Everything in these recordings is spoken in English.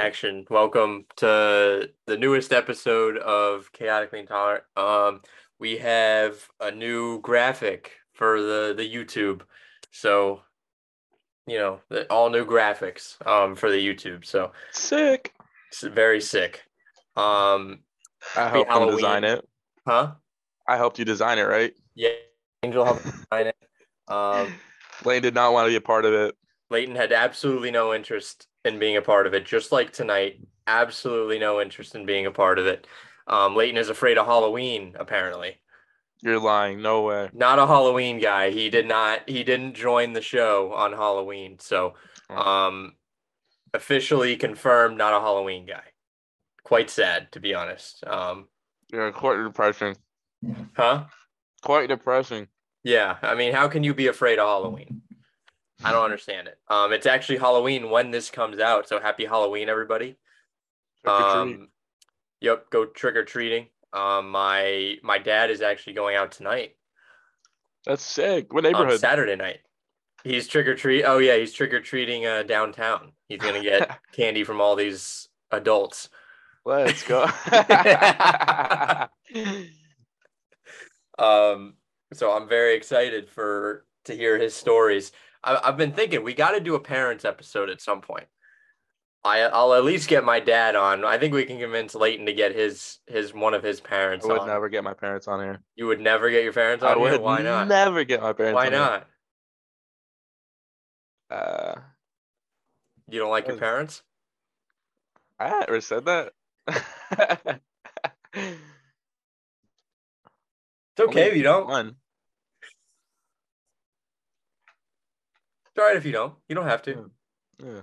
Action. Action. Welcome to the newest episode of Chaotically Intolerant. Um, we have a new graphic for the the YouTube. So, you know, the, all new graphics um for the YouTube. So Sick. it's very sick. Um, I Happy helped him design it. huh? I helped you design it, right? Yeah, Angel helped design it. Um, Lane did not want to be a part of it. Leighton had absolutely no interest in being a part of it, just like tonight. Absolutely no interest in being a part of it. Um, Leighton is afraid of Halloween, apparently. You're lying. No way. Not a Halloween guy. He did not. He didn't join the show on Halloween. So, um, officially confirmed, not a Halloween guy. Quite sad, to be honest. Um, You're quite depressing. huh? Quite depressing. Yeah. I mean, how can you be afraid of Halloween? I don't understand it. Um, it's actually Halloween when this comes out. So happy Halloween, everybody. Trick or treat. Um, yep, go trick or treating. Um, my my dad is actually going out tonight. That's sick. What neighborhood? Saturday night. He's trick or treat. Oh yeah, he's trick or treating uh, downtown. He's gonna get candy from all these adults. Let's go. Um, so I'm very excited for to hear his stories. I, I've been thinking we got to do a parents episode at some point. I I'll at least get my dad on. I think we can convince Leighton to get his his one of his parents I would on. never get my parents on here. You would never get your parents I on here? would Why not? never get my parents Why on here. not? Uh, You don't like your parents? I never said that. It's okay if you don't. One. All right if you don't. You don't have to. Hmm.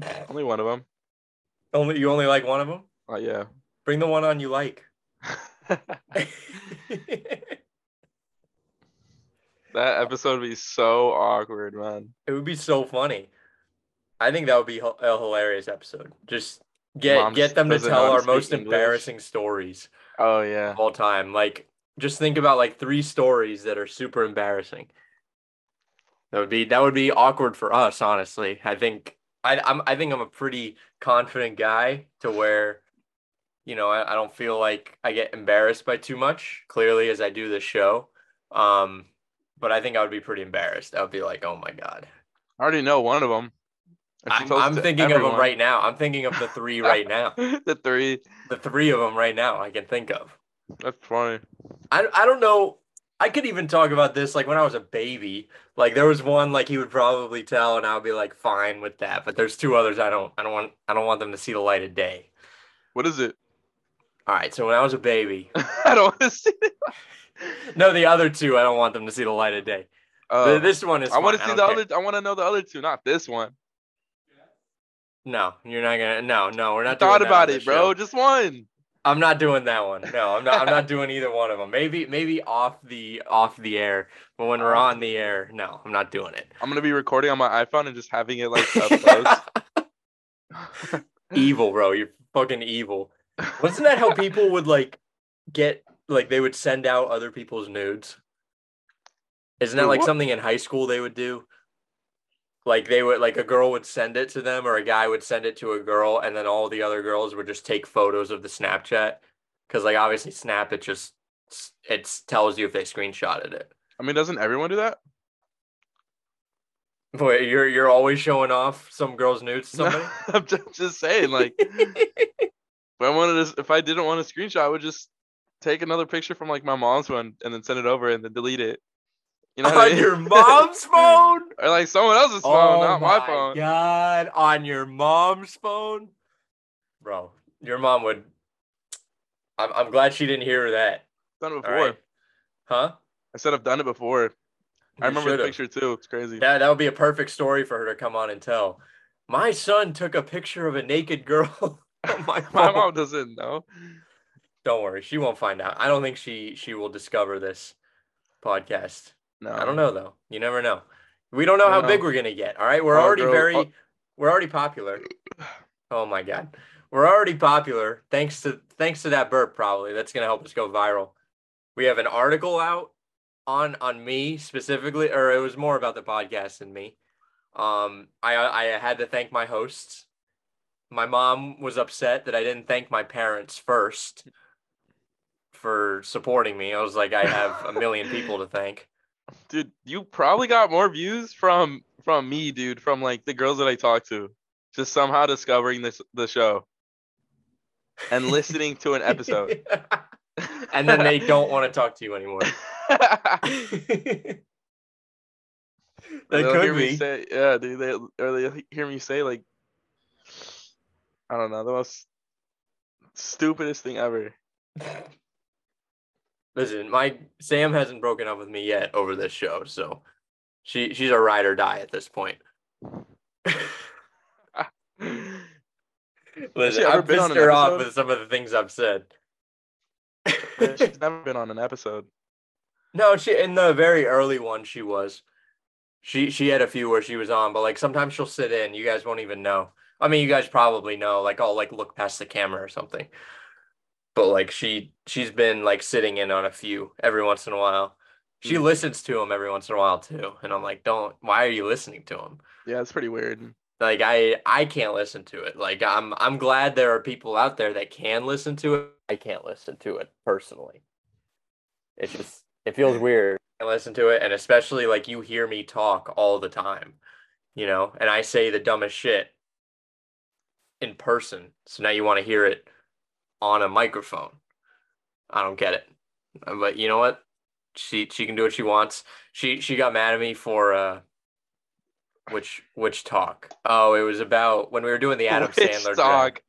Yeah. Only one of them. Only you only like one of them. Oh uh, yeah. Bring the one on you like. that episode would be so awkward, man. It would be so funny. I think that would be a hilarious episode. Just get Mom get them to tell to our most English. embarrassing stories Oh yeah. all time. Like just think about like three stories that are super embarrassing. That would be that would be awkward for us, honestly. I think I I'm I think I'm a pretty confident guy to where you know, I, I don't feel like I get embarrassed by too much, clearly as I do this show. Um, but I think I would be pretty embarrassed. I would be like, oh my God. I already know one of them. I'm, I'm thinking of them right now. I'm thinking of the three right now. the three. The three of them right now I can think of. That's funny. I, I don't know. I could even talk about this like when I was a baby. Like there was one like he would probably tell and I would be like fine with that. But there's two others I don't I don't want I don't want them to see the light of day. What is it? All right, so when I was a baby, I don't want to see it. no, the other two I don't want them to see the light of day. Uh, this one is. I want to see the care. other. I want to know the other two, not this one. No, you're not gonna. No, no, we're not. Thought doing about it, bro. show. Just one. I'm not doing that one. No, I'm not. I'm not doing either one of them. Maybe, maybe off the off the air, but when we're uh-huh. on the air, no, I'm not doing it. I'm gonna be recording on my iPhone and just having it like up close. evil, bro. You're fucking evil. Wasn't that how people would like get like they would send out other people's nudes? Isn't that like what? something in high school they would do? Like they would like a girl would send it to them or a guy would send it to a girl and then all the other girls would just take photos of the Snapchat cuz like obviously Snap it just it tells you if they screenshotted it. I mean, doesn't everyone do that? Boy, you're you're always showing off some girl's nudes to somebody. I'm just, just saying, like, if I wanted to, if I didn't want a screenshot, I would just take another picture from like my mom's one and then send it over and then delete it. You know what I on mean? your mom's phone? or like someone else's phone, oh not my, phone. Oh God, on your mom's phone, bro. Your mom would. I'm I'm glad she didn't hear that. Done it before. right, huh? I said I've done it before. I remember the should've. picture too. It's crazy. That that would be a perfect story for her to come on and tell. My son took a picture of a naked girl oh my my mom doesn't know. Don't worry, she won't find out. I don't think she she will discover this podcast. No, I don't know though. You never know. We don't know how know. big we're gonna get. All right, we're Oh, already girl, very, oh. we're already popular. Oh my god, we're already popular thanks to thanks to that burp. Probably that's gonna help us go viral. We have an article out on on me specifically, or it was more about the podcast than me. Um, I I had to thank my hosts my mom was upset that I didn't thank my parents first for supporting me. I was like, I have a million people to thank. Dude, you probably got more views from from me, dude, from like the girls that I talk to. Just somehow discovering this the show and listening to an episode. and then they don't want to talk to you anymore. that They'll could hear me say, yeah, dude. They or they hear me say like, I don't know, the most stupidest thing ever. Listen, my Sam hasn't broken up with me yet over this show, so she she's a ride or die at this point. Listen, I've pissed her off with some of the things I've said. She's never been on an episode. no, she in the very early one she was. She she had a few where she was on, but like sometimes she'll sit in. You guys won't even know. I mean, you guys probably know. Like I'll like look past the camera or something. But like she she's been like sitting in on a few every once in a while. She Hmm. listens to them every once in a while too, and I'm like, don't. Why are you listening to them? Yeah, it's pretty weird. Like I I can't listen to it. Like I'm I'm glad there are people out there that can listen to it. I can't listen to it personally. It just it feels weird. I listen to it and especially like you hear me talk all the time, you know, and I say the dumbest shit in person. So now you want to hear it on a microphone. I don't get it. But you know what? She she can do what she wants. She she got mad at me for uh which which talk? Oh, it was about when we were doing the Adam Which Sandler talk?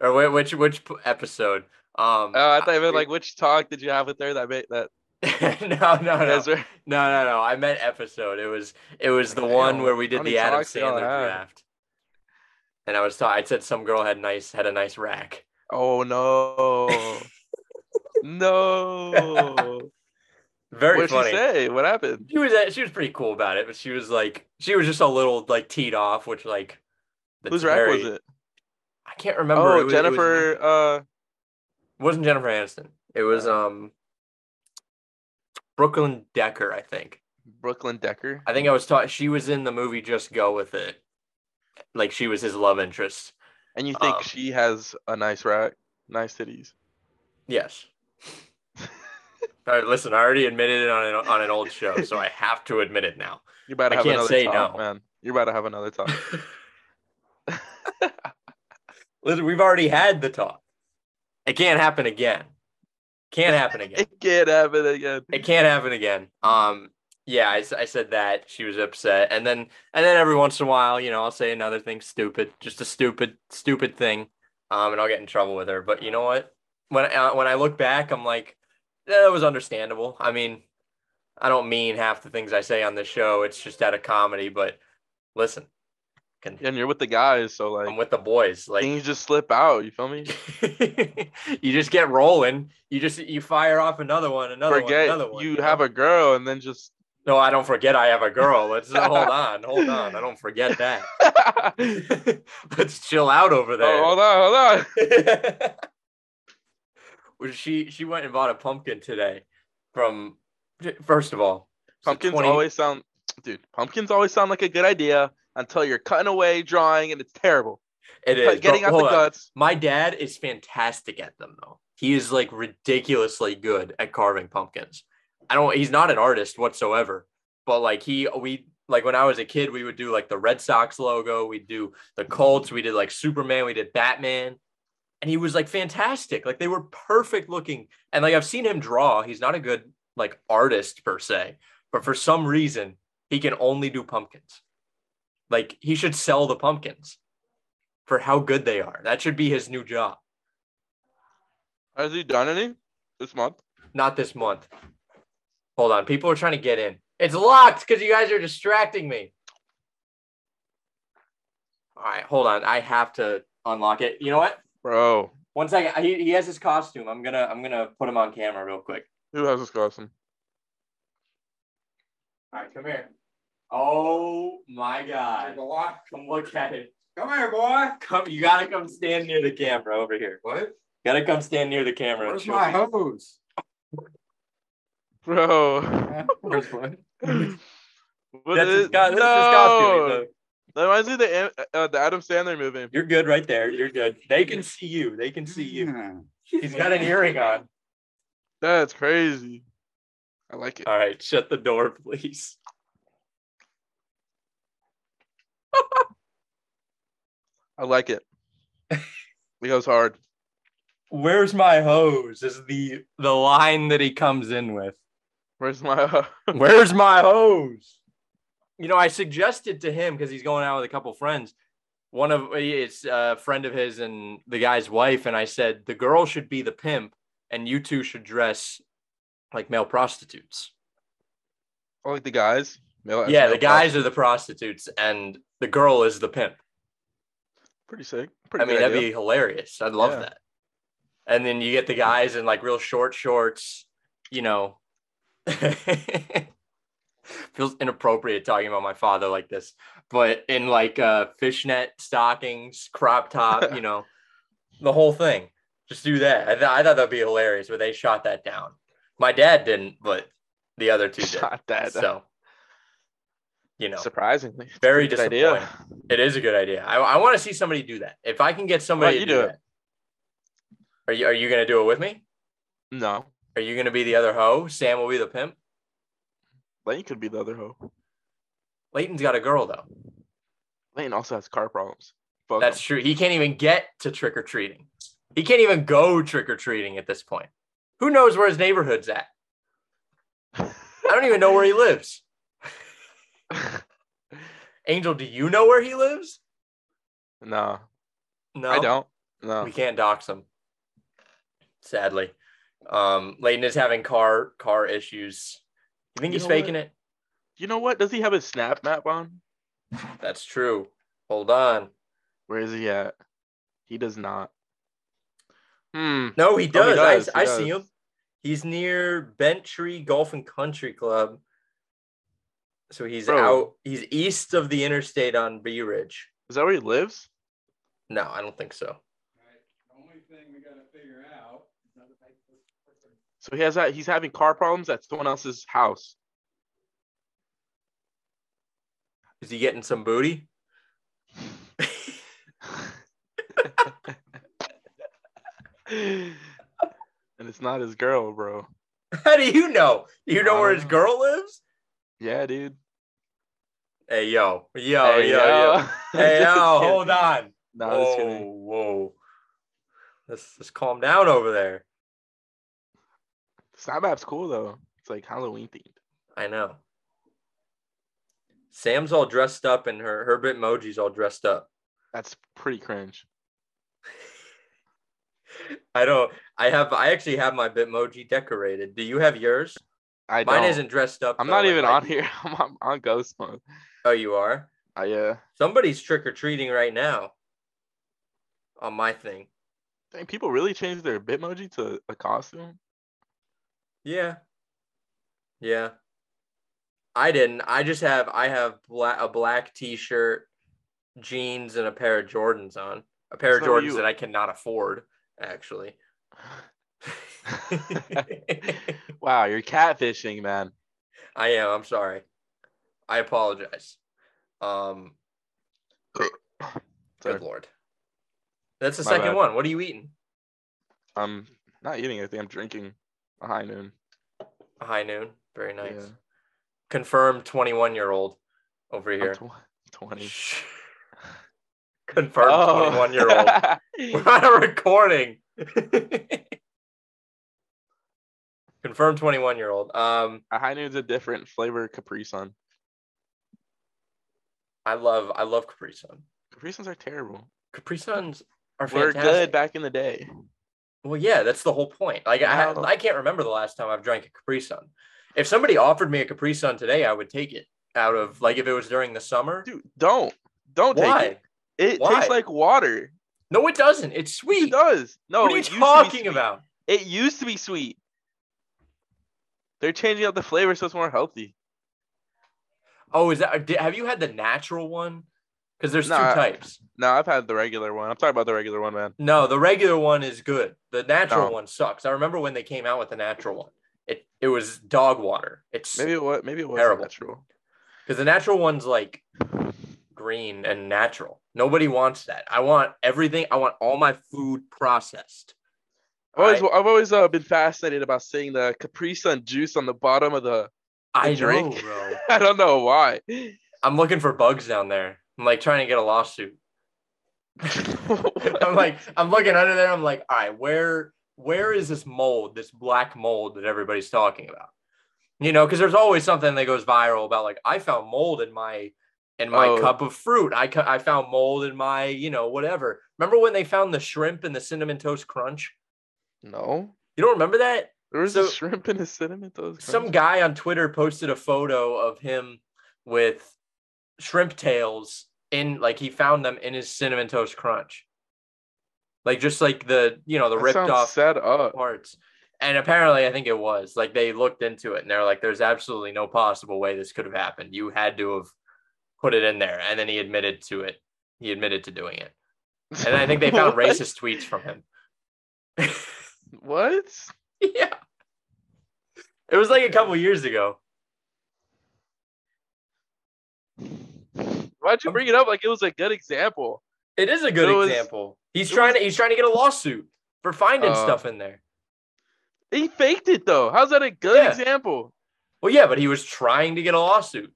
or which which episode? Um, Oh, I thought you meant like which talk did you have with her that made that? no, no, no, no, no, no. I meant episode. It was it was the one where we did the Adam Sandler draft. And I was ta- I said some girl had nice had a nice rack. Oh no. no. Very what did funny. she say? What happened? She was uh, she was pretty cool about it, but she was like she was just a little like teed off, which like that's Whose rack was very- it? I can't remember. Oh, It was- it was- Jennifer. uh, It wasn't Jennifer Aniston. It was um Brooklyn Decker, I think. Brooklyn Decker. I think I was taught she was in the movie Just Go With It. Like she was his love interest. And you think um, she has a nice rack, nice titties? Yes. All right, listen, I already admitted it on an, on an old show, so I have to admit it now. You better I have can't another say talk, no. man. You're about to have another talk. listen, we've already had the talk. It can't happen again. Can't happen again. it can't happen again. it can't happen again. Um, yeah, I said that she was upset, and then and then every once in a while, you know, I'll say another thing stupid, just a stupid, stupid thing, um, and I'll get in trouble with her. But you know what? When uh, when I look back, I'm like, that was understandable. I mean, I don't mean half the things I say on this show. It's just out of comedy. But listen, can, And you're with the guys, so like I'm with the boys. Like things just slip out. You feel me? you just get rolling. You just you fire off another one, another Forget one, another one. you know? have a girl, and then just. No, I don't forget I have a girl. Let's hold on, hold on. I don't forget that. oh, Let's chill out over there. Oh, hold on, hold on. Well, she she went and bought a pumpkin today. From first of all, Pumpkins 20 always sound, dude. Pumpkins always sound like a good idea until you're cutting away, drawing, and it's terrible. It is getting but out the on. guts. My dad is fantastic at them though. He is like ridiculously good at carving pumpkins. I don't he's not an artist whatsoever, but like he we like when I was a kid, we would do like the Red Sox logo, we'd do the Colts, we did like Superman, we did Batman. And he was like fantastic. Like they were perfect looking. And like I've seen him draw. He's not a good like artist per se, but for some reason, he can only do pumpkins. Like he should sell the pumpkins for how good they are. That should be his new job. Has he done any this month? Not this month. Hold on. People are trying to get in. It's locked because you guys are distracting me. All right, hold on. I have to unlock it. You know what? Bro, One second. He, he has his costume. I'm gonna I'm gonna put him on camera real quick. who has his costume? All right, come here. Oh my God! Come look at it. Come here, boy. Come, you gotta come stand near the camera over here. What? Gotta come stand near the camera. Where's my hose? Bro. Where's one? What That's is- his, co- this is his no! costume. That reminds me of the uh, the Adam Sandler movie. You're good right there. You're good. They can see you. They can see you. He's got an earring on. That's crazy. I like it. All right, shut the door, please. I like it. it goes hard. Where's my hose? Is the the line that he comes in with. Where's my? Where's my hose? You know, I suggested to him because he's going out with a couple friends. One of it's a friend of his and the guy's wife, and I said the girl should be the pimp, and you two should dress like male prostitutes. Oh, like the guys. Male, yeah, male the guys prostitutes. are the prostitutes, and the girl is the pimp. pretty sick. Pretty I mean, that'd idea. be hilarious. I'd love Yeah. that. And then you get the guys in like real short shorts, you know. Feels inappropriate talking about my father like this, but in like uh fishnet stockings, crop top, you know, the whole thing. Just do that. I, th- I thought that'd be hilarious, but they shot that down. My dad didn't, but the other two did. Shot that. So, you know, Surprisingly, very good idea. disappointing. It is a good idea. I, I want to see somebody do that. If I can get somebody you to do, do it? that, are you are you gonna do it with me? No, Are you gonna be the other hoe? Sam will be the pimp. Lane could be the other hoe. Leighton's got a girl though. Layton also has car problems. Fuck That's true. He can't even get to trick or treating. He can't even go trick or treating at this point. Who knows where his neighborhood's at? I don't even know where he lives. Angel, do you know where he lives? no, No, I don't. No, We can't dox him. Sadly, um, Leighton is having car car issues. You think You he's faking what? it? you know what? Does he have his snap map on? That's true. Hold on. Where is he at? He does not. Hmm. No, he Oh, he does. does, I, he I see him. He's near Bent Tree Golf and Country Club. So he's Bro. out. He's east of the interstate on Bee Ridge. Is that where he lives? No, I don't think so. The only thing we gotta figure out. So he has that. He's having car problems at someone else's house. Is he getting some booty? and it's not his girl, bro. How do you know? Do you know where his girl lives? Yeah, dude. Hey yo, yo, Hey, yo, yo. Hey yo, kidding. hold on. No, whoa, whoa. Let's let's calm down over there. Snap map's cool though. It's like Halloween themed. I know. Sam's all dressed up and her her Bitmoji's all dressed up. That's pretty cringe. I don't I have I actually have my Bitmoji decorated. Do you have yours? I Mine don't. isn't dressed up. I'm though, not even like- on here. I'm on, on ghost mode. Oh, you are? I uh, Somebody's trick or treating right now. On my thing. dang, people really changed their Bitmoji to a costume. Yeah. Yeah. I didn't. I just have I have black a black t-shirt, jeans, and a pair of Jordans on. A pair of Jordans you- that I cannot afford, actually. wow, you're catfishing, man. I am. I'm sorry. I apologize. Um, Sorry. good lord. That's the My second bad. one. What are you eating? I'm not eating anything. I'm drinking a high noon. A high noon. Very nice. Yeah. Confirmed 21 year old over here. tw- 20. Confirmed Oh. 21 year old. We're on a recording. Confirmed 21 year old. Um, a high noon's a different flavor Capri Sun. I love I love Capri Sun. Capri Suns are terrible. Capri Suns are We're good back in the day. Well, yeah, that's the whole point. Like I, Wow. I can't remember the last time I've drank a Capri Sun. If somebody offered me a Capri Sun today, I would take it. Out of like if it was during the summer. Dude, don't. Don't take it. It Why? tastes like water. No, it doesn't. It's sweet. It does. No, what are you it used to be talking about? It used to be sweet. They're changing up the flavor so it's more healthy. Oh, is that? Have you had the natural one? Because there's Nah. two types. No, I've had the regular one. I'm talking about the regular one, man. No, the regular one is good. The natural No. one sucks. I remember when they came out with the natural one. It it was dog water. It's Maybe it was maybe it was Terrible. natural. because the natural one's like green and natural. Nobody wants that. I want everything. I want all my food processed. I've always, I- I've always uh, been fascinated about seeing the Capri Sun juice on the bottom of the. I drink. know. I don't know why. I'm looking for bugs down there. I'm like trying to get a lawsuit. I'm like, I'm looking under there. I'm like, all right, where where is this mold, this black mold that everybody's talking about? You know, because there's always something that goes viral about like I found mold in my in my Oh. cup of fruit. I cu- I found mold in my you know whatever. Remember when they found the shrimp in the cinnamon toast crunch? no, You don't remember that? there was So- a shrimp in a cinnamon toast. Crunch. Some guy on Twitter posted a photo of him with shrimp tails in like he found them in his cinnamon toast crunch. Like just like the you know the That ripped off set up. parts. And apparently I think it was. Like they looked into it and they're like there's absolutely no possible way this could have happened. You had to have put it in there and then he admitted to it. He admitted to doing it. And I think they found racist tweets from him. What? yeah. It was like a couple years ago. Why'd you bring it up like it was a good example? It is a good was- example. He's trying was- to he's trying to get a lawsuit for finding Uh, stuff in there. He faked it though. How's that a good Yeah. example? Well, yeah, but he was trying to get a lawsuit.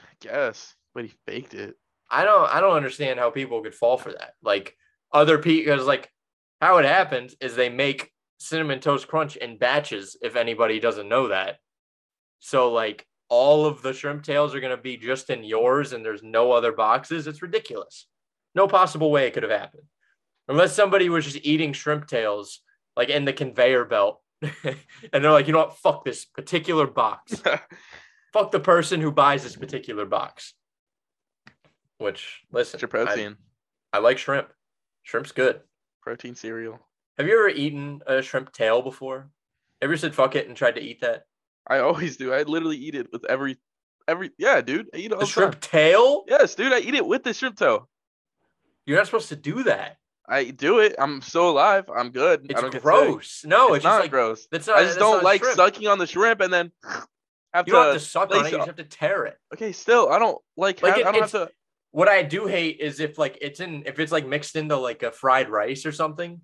I guess, but he faked it. I don't I don't understand how people could fall for that. Like other people because like how it happens is they make cinnamon toast crunch in batches if anybody doesn't know that. So like all of the shrimp tails are gonna be just in yours and there's no other boxes. It's ridiculous. No possible way it could have happened. Unless somebody was just eating shrimp tails like in the conveyor belt. and they're like, you know what? Fuck this particular box. Fuck the person who buys this particular box. Which listen, It's your I- protein. I like shrimp. Shrimp's good. protein cereal. Have you ever eaten a shrimp tail before? Ever said fuck it and tried to eat that? I always do. I literally eat it with every every yeah, dude. I eat it The shrimp time. tail? Yes, dude. I eat it with the shrimp toe. You're not supposed to do that. I do it. I'm still alive. I'm good. I It's don't gross. No, it's, it's, not just like gross. that's not. I just don't like shrimp. sucking on the shrimp and then have You to. don't have to suck on it. You just have to tear it. Okay, still, I don't like. Like have, it- I don't have to. What I do hate is if like it's in if it's like mixed into like a fried rice or something,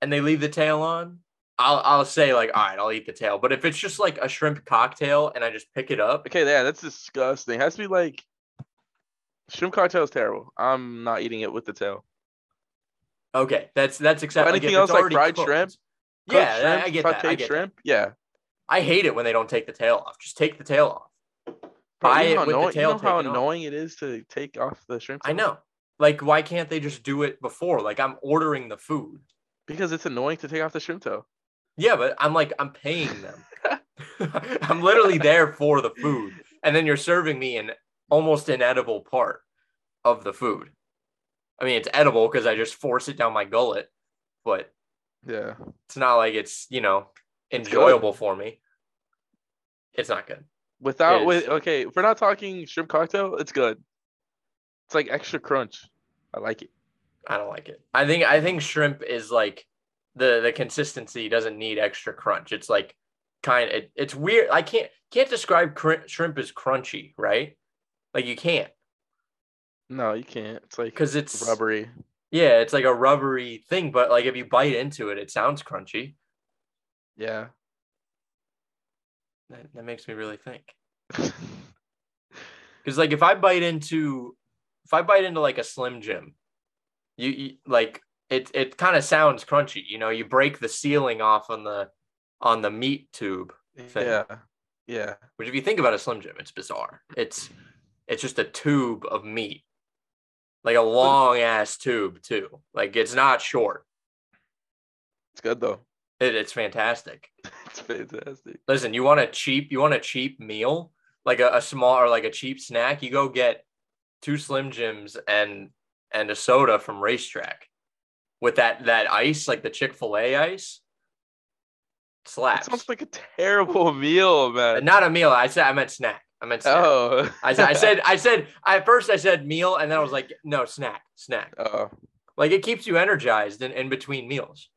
and they leave the tail on. I'll I'll say like all right, I'll eat the tail. But if it's just like a shrimp cocktail and I just pick it up, Okay, yeah, that's disgusting. It has to be like. Shrimp cocktail is terrible. I'm not eating it with the tail. okay, that's that's acceptable. anything else like fried shrimp? Cooked Yeah, shrimp, I get that. I get that. shrimp. Yeah. I hate it when they don't take the tail off. Just take the tail off. Buy it know how with the annoying- tail You know how taken off. annoying it is to take off the shrimp. I know. Like, why can't they just do it before? Like, I'm ordering the food. Because it's annoying to take off the shrimp toe. Yeah, but I'm like, I'm paying them. I'm literally there for the food. And then you're serving me an almost inedible part of the food. I mean, it's edible because I just force it down my gullet, but Yeah. it's not like it's, you know, enjoyable for me. It's not good. Without with okay, if we're not talking shrimp cocktail, it's good. It's like extra crunch. I like it. I don't like it. I think I think shrimp is like the the consistency doesn't need extra crunch. It's like kind of it, it's weird. I can't can't describe cr- shrimp as crunchy, right? Like you can't No, you can't. It's like because it's rubbery. Yeah, it's like a rubbery thing, but like if you bite into it, it sounds crunchy. Yeah. That, that makes me really think. Because like if I bite into if I bite into like a Slim Jim, you, you like it it kind of sounds crunchy. You know, you break the ceiling off on the on the meat tube. Thing. yeah. Yeah. Which if you think about a Slim Jim, it's bizarre. It's it's just a tube of meat. Like a long ass tube too. Like it's not short. It's good though. It, it's fantastic. It's fantastic. Listen, you want a cheap, you want a cheap meal, like a, a small or like a cheap snack. You go get two Slim Jims and and a soda from RaceTrac with that that ice, like the Chick Fil A ice. It Slaps. sounds like a terrible meal, man. Not a meal. I said I meant snack. I meant snack. Oh. I said I said I said at first I said meal and then I was like no snack snack. Oh. Like it keeps you energized in, in between meals.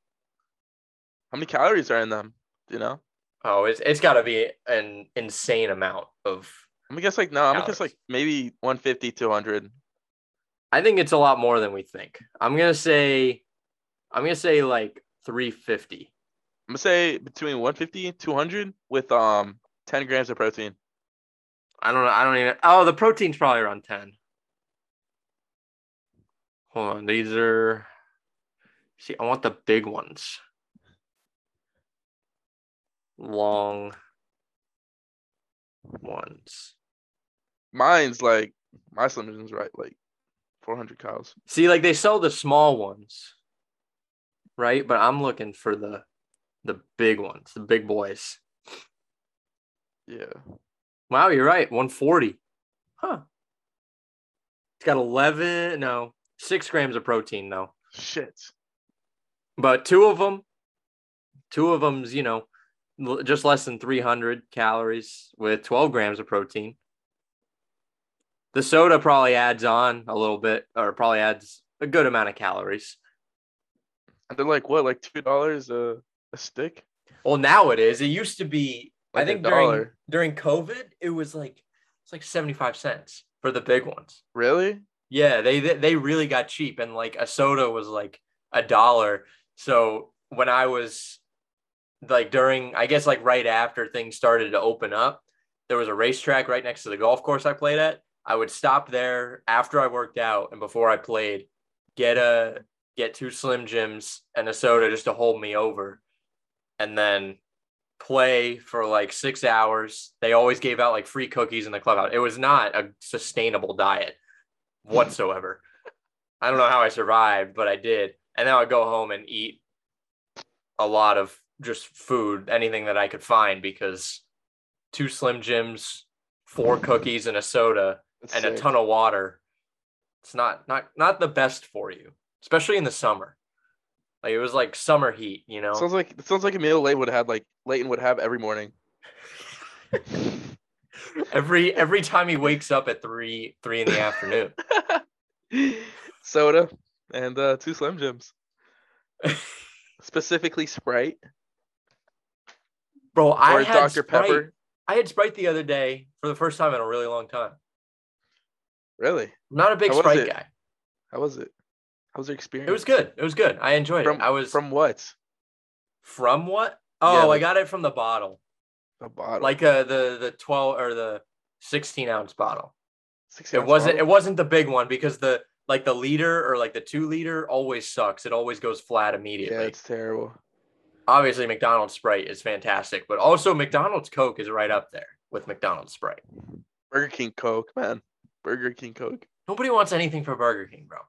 How many calories are in them? Do you know? Oh, it's it's got to be an insane amount of I'm gonna guess like no. I'm gonna guess like maybe 150, 200. I think it's a lot more than we think. I'm gonna say, I'm gonna say like 350. I'm gonna say between 150 and 200 with um 10 grams of protein. I don't know. I don't even. Oh, the protein's probably around 10. Hold on. These are. See, I want the big ones. Long ones. Mine's like my Slim Jim's right, like 400 cows. See, like they sell the small ones, right? But I'm looking for the the big ones, the big boys. Yeah. Wow, you're right. 140. Huh. It's got 11, no, six grams of protein, though. Shit. But two of them, two of them's, you know, just less than 300 calories with 12 grams of protein. The soda probably adds on a little bit, or probably adds a good amount of calories. And they're like what, like two dollars a a stick? Well, now it is. It used to be. I Like a think during during COVID, it was like it's like seventy five cents for the big ones. Really? Yeah, they they really got cheap, and like a soda was like a dollar. So when I was like during, I guess like right after things started to open up, there was a RaceTrac right next to the golf course I played at. I would stop there after I worked out and before I played, get a get two Slim Jims and a soda just to hold me over, and then play for like six hours. They always gave out like free cookies in the clubhouse. It was not a sustainable diet whatsoever. I don't know how I survived, but I did. And then I go home and eat a lot of just food, anything that I could find, because two Slim Jims, four cookies, and a soda, That's and a ton of water. It's not not not the best for you, especially in the summer. Like it was like summer heat, you know. Sounds like it sounds like a meal Leighton would have like Leighton would have every morning. every every time he wakes up at three three in the afternoon. Soda and uh, two Slim Jims. Specifically Sprite Bro, I had Dr. Sprite. Pepper. I had Sprite the other day for the first time in a really long time. Really? I'm not a big Sprite guy. How was it? How was your experience? It was good. It was good. I enjoyed From it. I was from what? from what? Oh, I like- got it from the bottle, A bottle. like uh, the the twelve or the sixteen ounce bottle. 16 It ounce wasn't. It wasn't the big one because the like the liter or like the two liter always sucks. It always goes flat immediately. Yeah, immediately. it's terrible. Obviously, McDonald's Sprite is fantastic, but also McDonald's Coke is right up there with McDonald's Sprite. Burger King Coke, man. Burger King Coke. Nobody wants anything for Burger King, bro.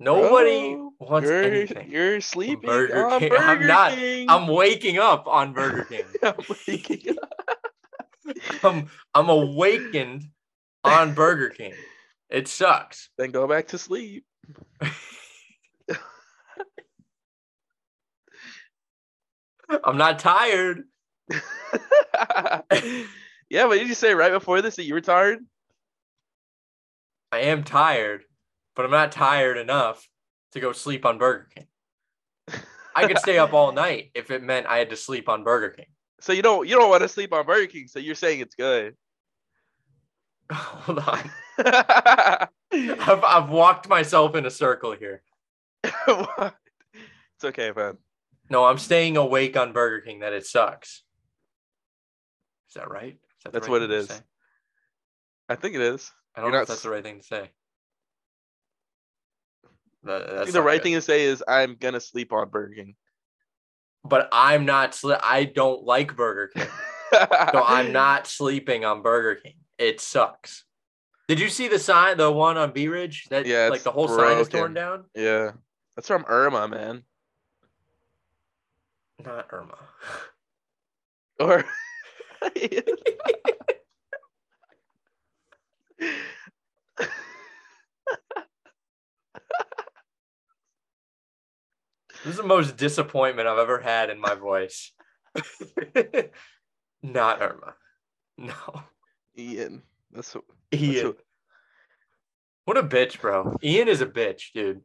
Nobody Bro, wants you're, anything. You're sleeping Burger on King. Burger I'm not- King. I'm waking up on Burger King. I'm waking up. I'm I'm awakened on Burger King. It sucks. Then go back to sleep. I'm not tired. yeah, but did you say right before this that you were tired? I am tired, but I'm not tired enough to go sleep on Burger King. I could stay up all night if it meant I had to sleep on Burger King. So you don't you don't want to sleep on Burger King, so you're saying it's good. Hold on. I've, I've walked myself in a circle here. It's okay, man. No, I'm staying awake on Burger King that it sucks. Is that right? Is that That's right what it is. say? I think it is. I don't You're know if that's s- the right thing to say. That- that's the right good. thing to say is I'm gonna sleep on Burger King. But I'm not. Sli- I don't like Burger King, so I'm not sleeping on Burger King. It sucks. Did you see the sign, the one on Bee Ridge? That Yeah, like the whole sign is torn down. Yeah, that's from Irma, man. Not Irma. Or This is the most disappointment I've ever had in my voice. Not Irma. No. Ian. That's what, Ian. that's what What a bitch, bro. Ian is a bitch, dude.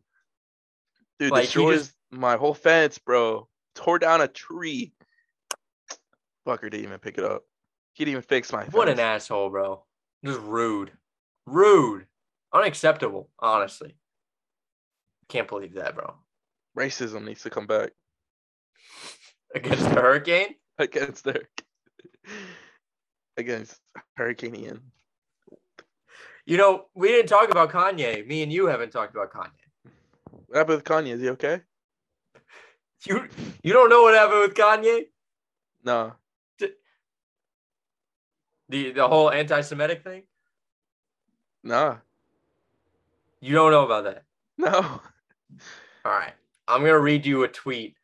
dude Like, destroys just- my whole fence, bro. Tore down a tree. Fucker didn't even pick it up. He didn't even fix my fence. What an asshole, bro. Just rude. Rude. Unacceptable, honestly. Can't believe that, bro. Racism needs to come back Against the hurricane? against their against Hurricane Ian. You know, we didn't talk about Kanye. Me and you haven't talked about Kanye. What happened with Kanye? Is he okay? You you don't know what happened with Kanye? No. The the whole anti-Semitic thing? No. You don't know about that. No. All right. I'm gonna read you a tweet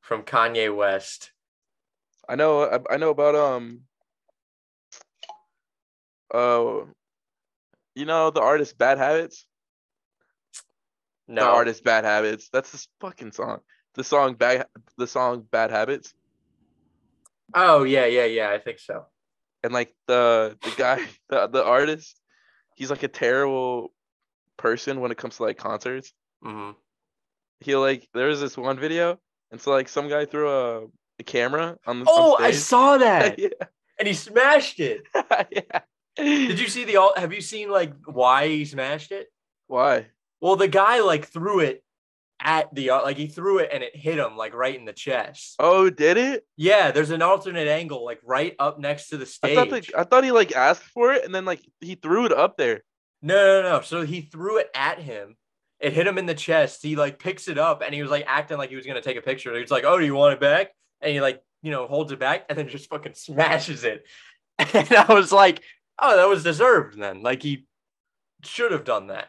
from Kanye West. I know I, I know about um uh you know the artist Bad Habits? No, The artist Bad Habits. That's this fucking song. The song Bad the song Bad Habits. Oh yeah, yeah, yeah. I think so. And like the the guy the, the artist, he's like a terrible person when it comes to like concerts. hmm He like there was this one video and so like some guy threw a, a camera on the Oh, on I saw that, yeah. and he smashed it. yeah. Did you see the? all? Have you seen like why he smashed it? Why? Well, the guy like threw it at the like he threw it and it hit him like right in the chest. Oh, did it? Yeah, there's an alternate angle like right up next to the I stage. thought the, I thought he like asked for it and then like he threw it up there. No, no, no. So he threw it at him. It hit him in the chest. He like picks it up and he was like acting like he was gonna take a picture. He was like, "Oh, do you want it back?" And he like you know holds it back and then just fucking smashes it. And I was like, "Oh, that was deserved." Then like he should have done that.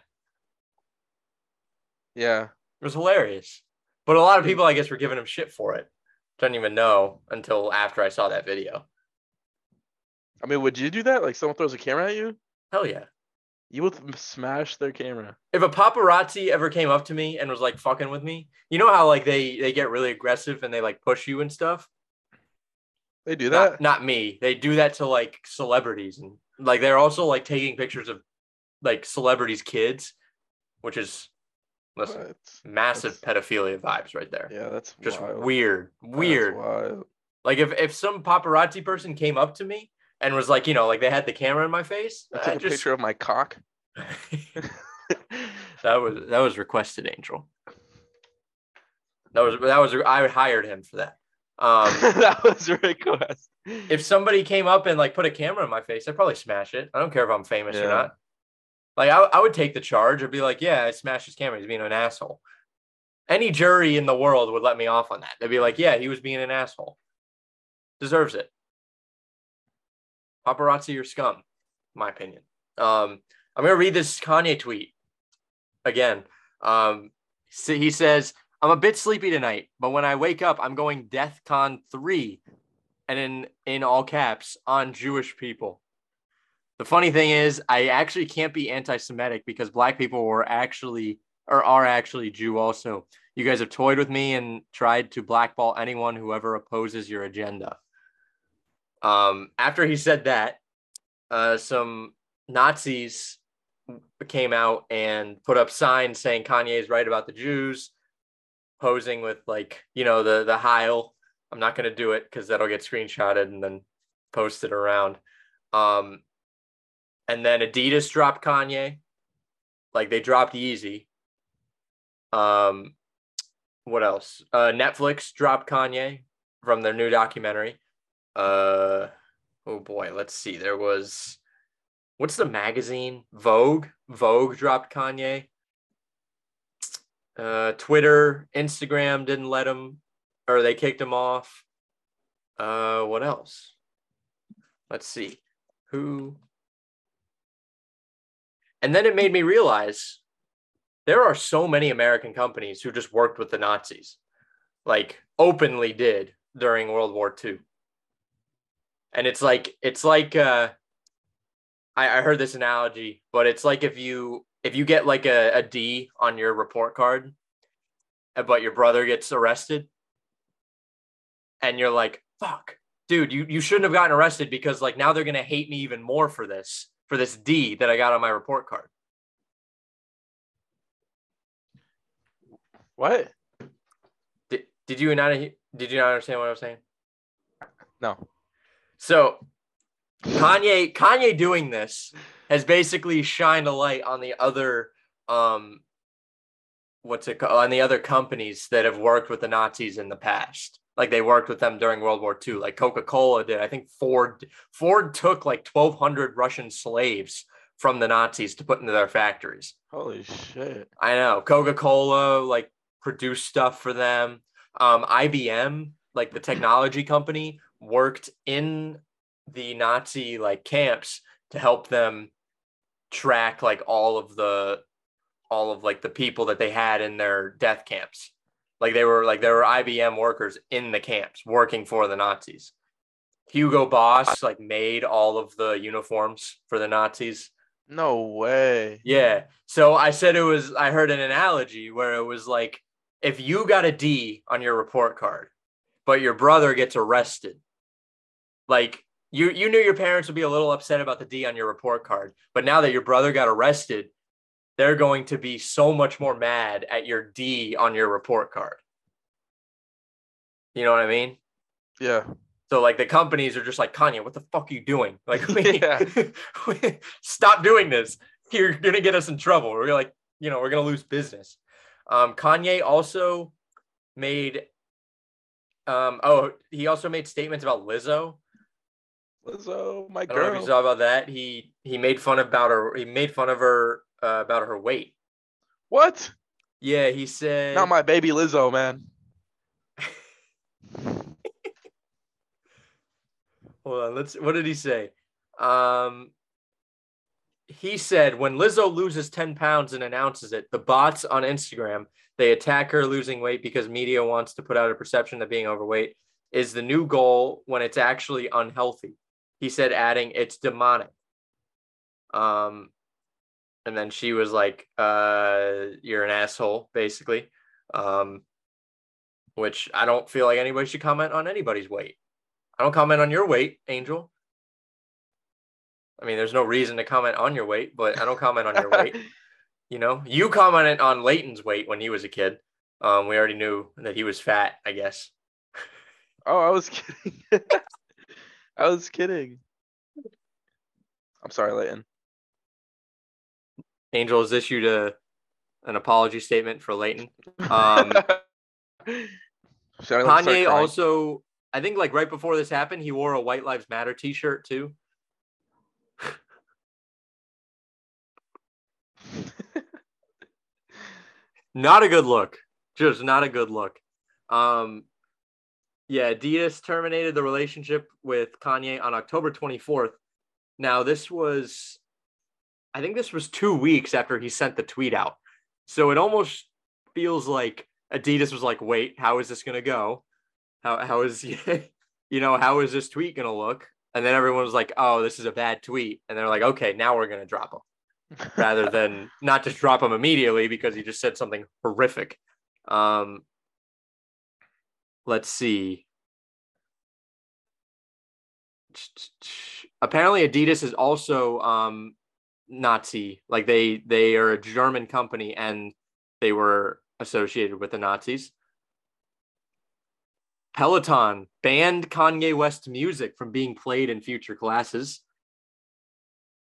Yeah. It was hilarious. But a lot of people, I guess, were giving him shit for it. I Didn't even know until after I saw that video. I mean, would you do that? Like someone throws a camera at you, Hell yeah. You would smash their camera. If a paparazzi ever came up to me and was like fucking with me, you know how like they they get really aggressive and they like push you and stuff. They do that. not me. They do that to like celebrities and like they're also like taking pictures of like celebrities' kids, which is listen What? massive pedophilia vibes right there. Yeah, that's Just wild. weird, weird. Like if if some paparazzi person came up to me and was like, you know, like they had the camera in my face, I I took a just picture of my cock. that was that was requested, Angel. That was that was I hired him for that. Um, that was a request. if somebody came up and like put a camera in my face, I'd probably smash it. I don't care if I'm famous or not. Like I, I would take the charge. I'd be like, yeah, I smashed his camera. He's being an asshole. Any jury in the world would let me off on that. They'd be like, yeah, he was being an asshole. Deserves it. Paparazzi or scum, my opinion. Um, I'm gonna read this Kanye tweet again. Um, so he says, "I'm a bit sleepy tonight, but when I wake up, I'm going Death Con three, and in in all caps on Jewish people." The funny thing is, I actually can't be anti-Semitic because black people were actually or are actually Jew also. You guys have toyed with me and tried to blackball anyone who ever opposes your agenda. Um, after he said that, uh, some Nazis came out and put up signs saying Kanye is right about the Jews, posing with like you know the the Heil. I'm not gonna do it because that'll get screenshotted and then posted around. Um, and then Adidas dropped Kanye, like they dropped Yeezy. Um, what else? Uh, Netflix dropped Kanye from their new documentary. Uh, oh boy, let's see. There was what's the magazine? Vogue. Vogue dropped Kanye. Uh, Twitter, Instagram didn't let him, or they kicked him off. Uh, what else? Let's see. Who? And then it made me realize there are so many American companies who just worked with the Nazis, like openly did during World War II. And it's like it's like uh I, I heard this analogy, but it's like if you if you get like a, a D on your report card, uh, but your brother gets arrested, and you're like, fuck, dude, you, you shouldn't have gotten arrested because like now they're gonna hate me even more for this, for this D that I got on my report card. What? Did, did you not did you not understand what I was saying? No. So Kanye Kanye doing this has basically shined a light on the other um what's it called on the other companies that have worked with the Nazis in the past. Like they worked with them during World War II, like Coca-Cola did. I think Ford Ford took like 1200 Russian slaves from the Nazis to put into their factories. Holy shit. I know. Coca-Cola like produced stuff for them. Um, IBM, like the technology company, worked in the Nazi like camps to help them track like all of the all of like the people that they had in their death camps. Like they were like there were IBM workers in the camps working for the Nazis. Hugo Boss like made all of the uniforms for the Nazis. No way. Yeah. So I said it was I heard an analogy where it was like if you got a D on your report card, but your brother gets arrested, like you you knew your parents would be a little upset about the D on your report card, but now that your brother got arrested, they're going to be so much more mad at your D on your report card. You know what I mean? Yeah. So like the companies are just like Kanye, what the fuck are you doing? Like, we, Yeah. stop doing this. You're gonna get us in trouble. We're like, you know, we're gonna lose business. Um, Kanye also made, um, oh, he also made statements about Lizzo. Lizzo, my girl. I don't know if you saw about that. He he made fun about her. He made fun of her uh, about her weight. What? Yeah, he said. Not my baby Lizzo, man. Hold on, let's. What did he say? Um, he said when Lizzo loses ten pounds and announces it, the bots on Instagram they attack her losing weight because media wants to put out a perception that being overweight is the new goal when it's actually unhealthy. He said, adding, "It's demonic." Um, and then she was like, "Uh, you're an asshole," basically. Um, which I don't feel like anybody should comment on anybody's weight. I don't comment on your weight, Angel. I mean, there's no reason to comment on your weight, but I don't comment on your weight. You know, you commented on Leighton's weight when he was a kid. Um, we already knew that he was fat, I guess. Oh, I was kidding. I was kidding. I'm sorry, Leighton. Angel has issued a an apology statement for Leighton. Um, Should I, like, start Kanye also, I think, like right before this happened, he wore a White Lives Matter T-shirt too. not a good look. Just not a good look. Um, yeah, Adidas terminated the relationship with Kanye on October 24th. Now, this was, I think this was two weeks after he sent the tweet out. So it almost feels like Adidas was like, wait, how is this going to go? How, how is, you know, how is this tweet going to look? And then everyone was like, oh, this is a bad tweet. And they're like, okay, now we're going to drop him rather than not just drop him immediately because he just said something horrific. Um, let's see. Apparently, Adidas is also um, Nazi. Like they they are a German company and they were associated with the Nazis. Peloton banned Kanye West music from being played in future classes.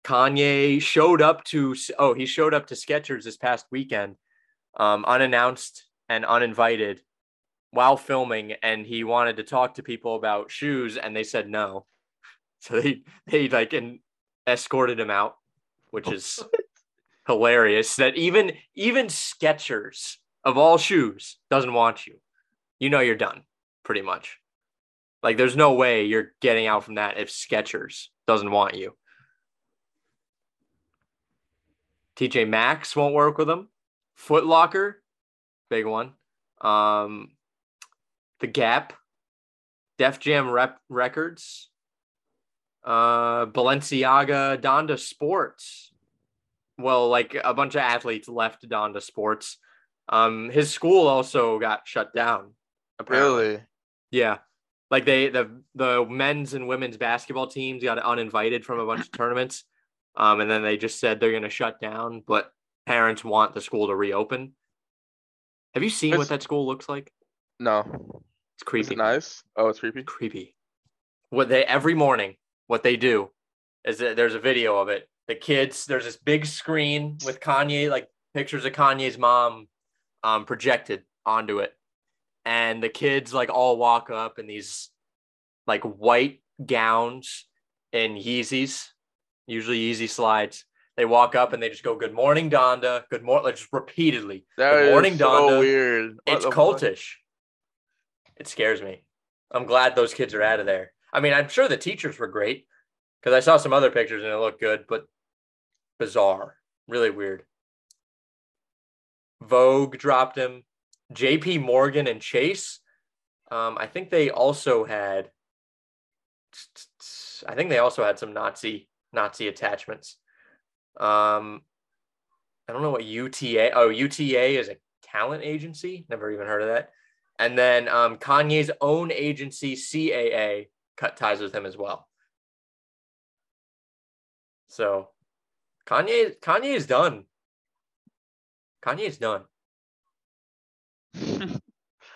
Kanye showed up to oh he showed up to Skechers this past weekend, um, unannounced and uninvited, while filming, and he wanted to talk to people about shoes, and they said no, so they they like and escorted him out, which is hilarious. That even even Skechers of all shoes doesn't want you. You know you're done, pretty much. Like there's no way you're getting out from that if Skechers doesn't want you. TJ Maxx won't work with them. Foot Locker, big one. Um, the Gap, Def Jam Rep Records, uh, Balenciaga, Donda Sports. Well, like a bunch of athletes left Donda Sports. Um, his school also got shut down. Apparently. really? Yeah. Like they the the men's and women's basketball teams got uninvited from a bunch of tournaments. Um, and then they just said they're gonna shut down, but parents want the school to reopen. Have you seen It's- what that school looks like? No. It's Is creepy. it nice? Oh, it's creepy. Creepy. What they every morning, what they do is that there's a video of it. The kids, there's this big screen with Kanye, like pictures of Kanye's mom um, projected onto it, and the kids like all walk up in these like white gowns and Yeezys, usually Yeezy slides. They walk up and they just go, "Good morning, Donda. Good morning," like just repeatedly. That Good is morning, so Donda. weird. What it's cultish. fuck? It scares me. I'm glad those kids are out of there. I mean, I'm sure the teachers were great because I saw some other pictures and it looked good, but bizarre, really weird. Vogue dropped him. J.P. Morgan and Chase. Um, I think they also had. I think they also had some Nazi Nazi attachments. Um, I don't know what UTA. Oh, UTA is a talent agency. Never even heard of that. And then um, Kanye's own agency, CAA, cut ties with him as well. So Kanye, Kanye is done. Kanye is done.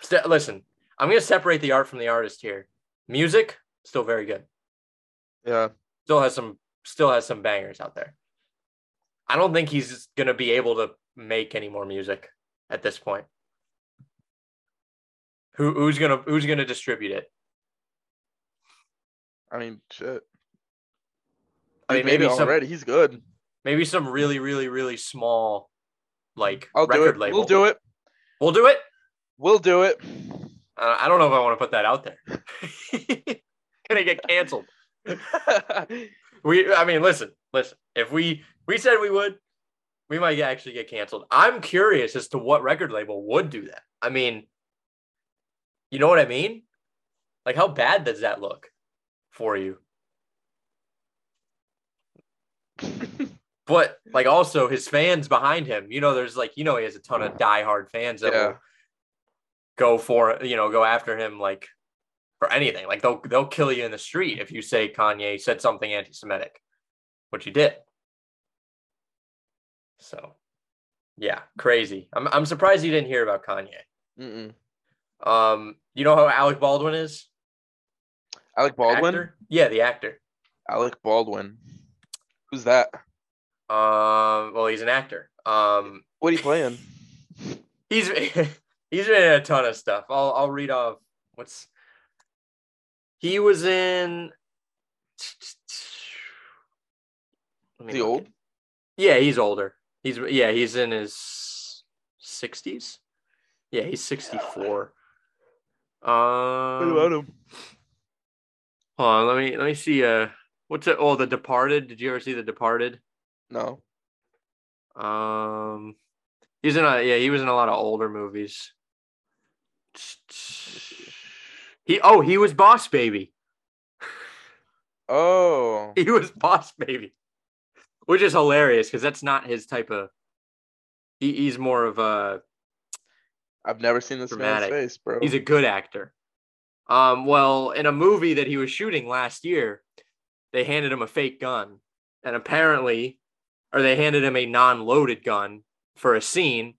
St- listen, I'm gonna separate the art from the artist here. Music, still very good. yeah. Still has some, still has some bangers out there. I don't think he's gonna be able to make any more music at this point. Who, who's gonna who's gonna distribute it? I mean, shit. I mean, made maybe some already. He's good. maybe some really really really small like I'll record label. We'll do it. We'll do it. We'll do it. Uh, I don't know if I want to put that out there. Gonna get canceled. We, I mean, listen, listen. If we we said we would, we might actually get canceled. I'm curious as to what record label would do that. I mean, you know what I mean? Like, how bad does that look for you? But like, also his fans behind him. You know, there's like, you know, he has a ton of diehard fans that Yeah. will go for you know go after him like for anything. Like they'll they'll kill you in the street if you say Kanye said something anti-Semitic, which he did. So, yeah, crazy. I'm I'm surprised you didn't hear about Kanye. Mm-mm. Um, you know how Alec Baldwin is? Alec Baldwin. Actor? Yeah, the actor. Alec Baldwin. Who's that? Um, well, he's an actor. Um, What are you playing? he's he's been in a ton of stuff. I'll I'll read off what's he was in. Is he old? it. Yeah, he's older. He's yeah, he's in his sixties. Yeah, he's sixty four. What Um, about him? hold on, let me let me see. Uh, what's it? Oh, The Departed. Did you ever see The Departed? No. Um, he's in a yeah. He was in a lot of older movies. He oh he was Boss Baby. Oh. He was Boss Baby, which is hilarious because that's not his type of. He, he's more of a I've never seen this Dramatic. man's face, bro. he's a good actor. Um, well, in a movie that he was shooting last year, they handed him a fake gun, and apparently, or they handed him a non-loaded gun for a scene.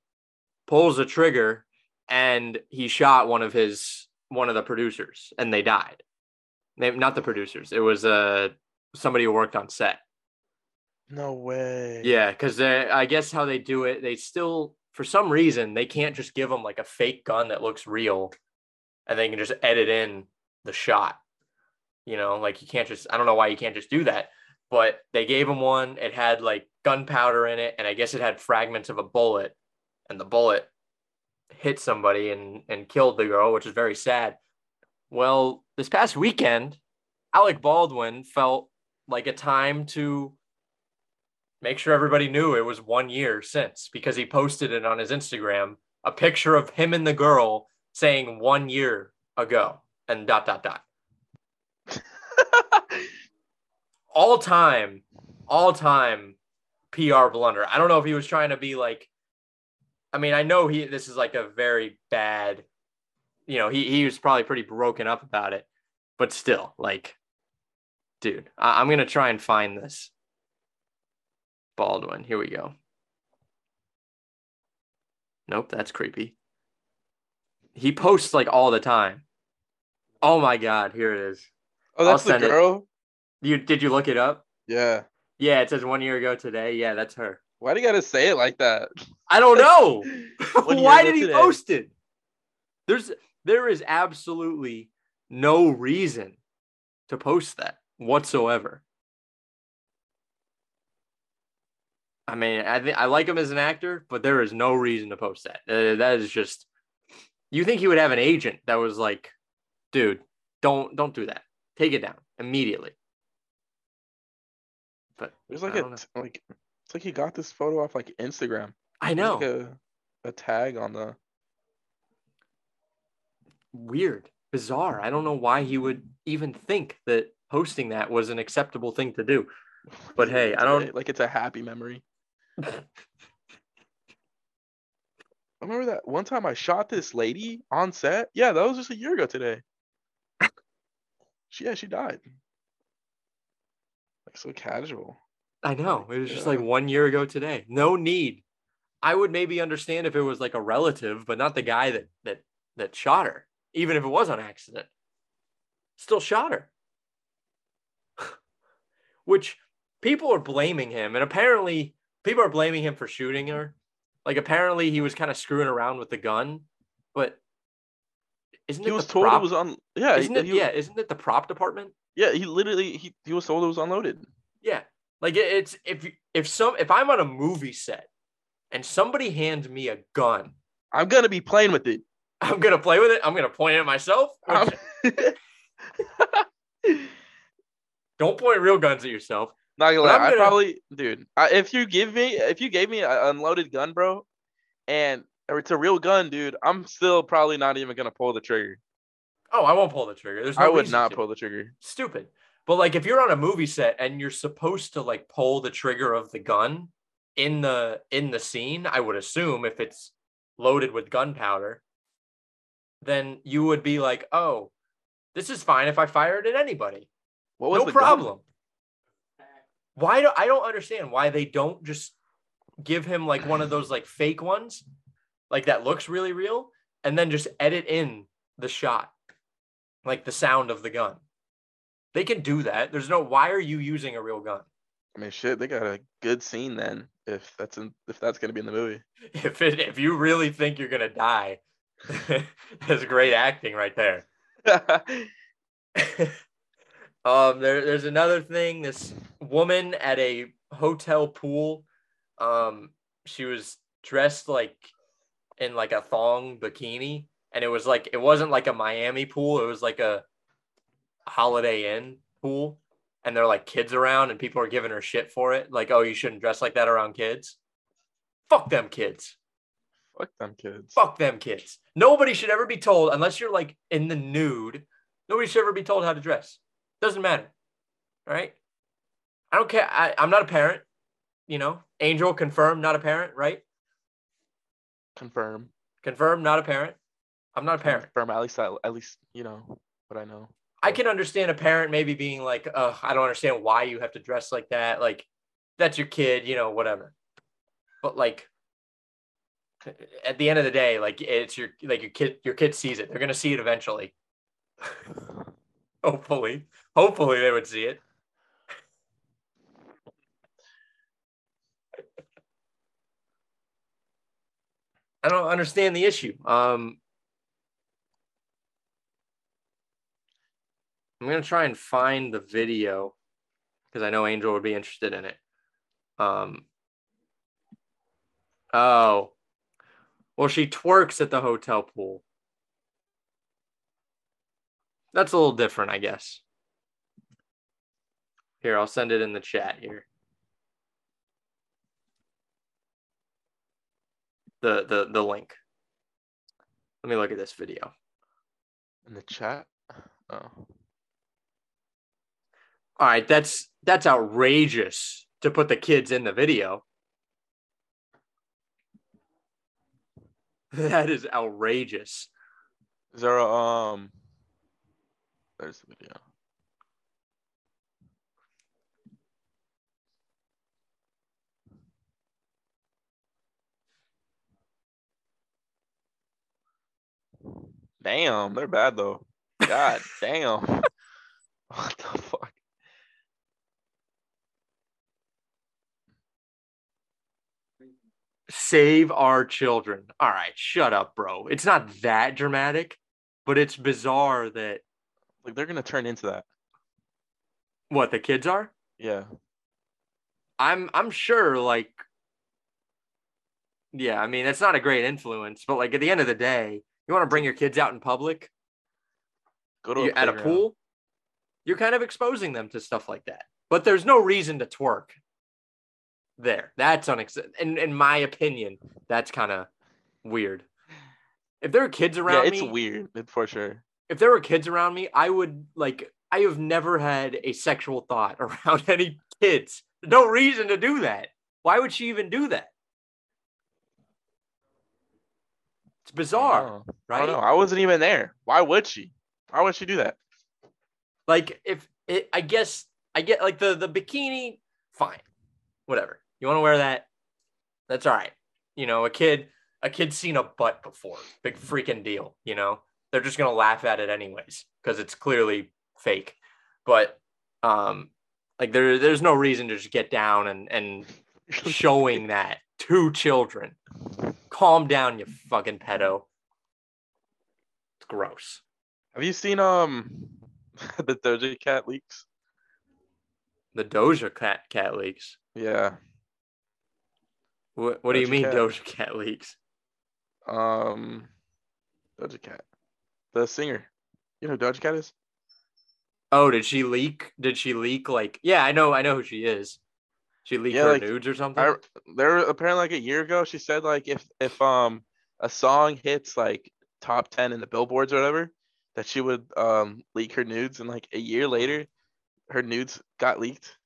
Pulls the trigger, and he shot one of his one of the producers, and they died. They, not the producers. It was uh somebody who worked on set. no way. Yeah, because I guess how they do it, they still for some reason they can't just give them like a fake gun that looks real, and they can just edit in the shot. You know, like you can't just I don't know why you can't just do that, but they gave him one. It had like gunpowder in it, and I guess it had fragments of a bullet, and the bullet hit somebody and and killed the girl, which is very sad. Well, this past weekend, Alec Baldwin felt like a time to make sure everybody knew it was one year since because he posted it on his Instagram, a picture of him and the girl saying one year ago and dot dot dot. All time, all time PR blunder. I don't know if he was trying to be like I mean, I know he this is like a very bad, you know, he he was probably pretty broken up about it, but still, like, dude, I, I'm gonna try and find this. Baldwin. Here we go. Nope, that's creepy. He posts like all the time. Oh my god, here it is. oh, that's the send it. girl. You did you look it up? Yeah. Yeah, it says one year ago today. Yeah, that's her. Why do you gotta say it like that? I don't know. Why did he today. post it? There's there is absolutely no reason to post that whatsoever. I mean, I think I like him as an actor, but there is no reason to post that. Uh, that is just you think he would have an agent that was like, dude, don't don't do that. Take it down immediately. But There's like a know. like it's like he got this photo off like Instagram. I know. like a, a tag on the weird, bizarre. I don't know why he would even think that posting that was an acceptable thing to do. But hey, I don't- like it's a happy memory. I remember that one time I shot this lady on set. Yeah, that was just a year ago today. She yeah, she died. Like so casual. I know. It was just like one year ago today. No need. I would maybe understand if it was like a relative, but not the guy that that that shot her. Even if it was on accident. Still shot her. Which people are blaming him, and apparently people are blaming him for shooting her. Like apparently he was kind of screwing around with the gun, but isn't He it was the told prop? it was on. Yeah, isn't it, yeah, isn't it the prop department? yeah. He literally he, he was told it was unloaded. Yeah. Like it- it's if if some if I'm on a movie set and somebody hands me a gun, I'm gonna be playing with it. I'm gonna play with it. I'm gonna point it at myself. Don't point real guns at yourself. Not gonna lie, I probably, dude. I, if you give me, if you gave me an unloaded gun, bro, and or it's a real gun, dude, I'm still probably not even gonna pull the trigger. Oh, I won't pull the trigger. There's no I would not to. pull the trigger. Stupid. But like if you're on a movie set and you're supposed to like pull the trigger of the gun in the in the scene, I would assume if it's loaded with gunpowder, then you would be like, "Oh, this is fine if I fire it at anybody." What was no the gun? Why do I don't understand why they don't just give him like one of those like fake ones, like that looks really real, and then just edit in the shot, like the sound of the gun. They can do that. There's no why are you using a real gun? I mean, shit, they got a good scene then. If that's in, if that's gonna be in the movie. If it if you really think you're gonna die, that's great acting right there. um, there, there's another thing. This woman at a hotel pool, um, she was dressed like in like a thong bikini, and it was like it wasn't like a Miami pool. It was like a Holiday Inn pool, and there are like kids around, and people are giving her shit for it. Like, oh, you shouldn't dress like that around kids. Fuck them kids. Fuck them kids. Fuck them kids. Nobody should ever be told, unless you're like in the nude, nobody should ever be told how to dress. Doesn't matter. All right. I don't care. I, I'm not a parent. You know, Angel confirmed, not a parent, right? Confirm. Confirm, not a parent. I'm not a parent. Confirm. At least, I, at least you know what I know. I can understand a parent maybe being like, uh, I don't understand why you have to dress like that. Like, that's your kid, you know, whatever. But like, at the end of the day, like it's your like your kid, your kid sees it. They're gonna see it eventually. hopefully, hopefully they would see it. I don't understand the issue. Um, I'm gonna try and find the video because I know Angel would be interested in it. Um. Oh. Well, she twerks at the hotel pool. That's a little different, I guess. Here, I'll send it in the chat here. The the the link. Let me look at this video. In the chat. Oh. All right, that's that's outrageous to put the kids in the video. That is outrageous. Is there a um? There's the video. Damn, they're bad though. God damn. What the fuck? Save our children. All right, shut up, bro. It's not that dramatic, but it's bizarre that Like they're gonna turn into that. what the kids are. Yeah. I'm I'm sure like yeah, I mean that's not a great influence, but like at the end of the day, you want to bring your kids out in public Go to you- at a pool, you're kind of exposing them to stuff like that. But there's no reason to twerk there. That's unacceptable. In in my opinion, that's kind of weird. If there are kids around, Yeah, it's me, weird for sure. If there were kids around me, I would like I have never had a sexual thought around any kids. No reason to do that. Why would she even do that? It's bizarre. I right? don't know. I wasn't even there. Why would she? Why would she do that? Like if it, I guess I get like the the bikini, fine, whatever. You want to wear that? That's all right. You know, a kid a kid's seen a butt before, big freaking deal. You know, they're just gonna laugh at it anyways because it's clearly fake. But um, like there there's no reason to just get down and and showing that to children. Calm down, you fucking pedo. It's gross. Have you seen um the Doja Cat leaks? The Doja Cat cat leaks. Yeah. What What do you mean Cat. Doja Cat leaks? Um Doja Cat. The singer. You know who Doja Cat is? Oh, did she leak? Did she leak? Like, yeah, I know, I know who she is. She leaked Yeah, her like, nudes or something. I there apparently like a year ago she said like if if um a song hits like top 10 in the billboards or whatever that she would um leak her nudes and like a year later her nudes got leaked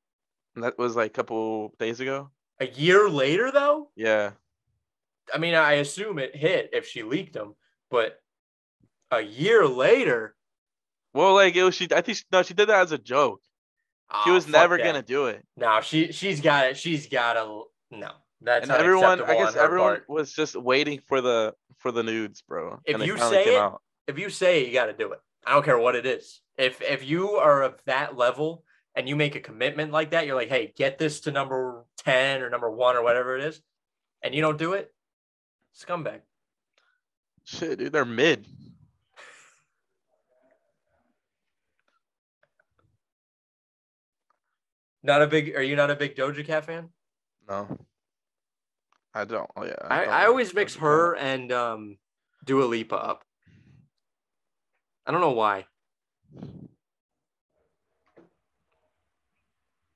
and that was like a couple days ago A year later, though, yeah I mean, I assume it hit if she leaked them, but a year later, well like it was she i think she, no she did that as a joke she oh, was never that. gonna do it No, she she's got it. She's got a no. That's and everyone i guess everyone part. was just waiting for the for the nudes bro If you say it, out. If you say it, you got to do it. I don't care what it is. If if you are of that level and you make a commitment like that, you're like, hey, get this to number ten or number one or whatever it is, and you don't do it, scumbag. shit dude they're mid Not a big. Are you not a big Doja Cat fan? no i don't oh yeah I, don't I always mix Doja Cat. her and um Dua Lipa up. I don't know why.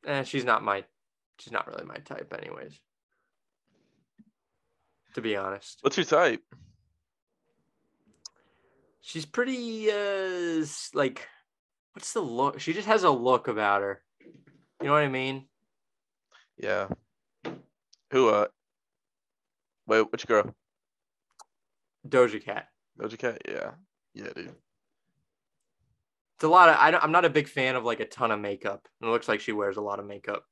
Eh, she's not my. She's not really my type, anyways. To be honest, what's your type she's pretty. uh Like, what's the look? She just has a look about her. You know what I mean? Yeah. Who? Uh. Wait, which girl? Doja Cat. Doja Cat. Yeah. Yeah, dude. It's a lot of. I don't, I'm not a big fan of like a ton of makeup. And it looks like she wears a lot of makeup,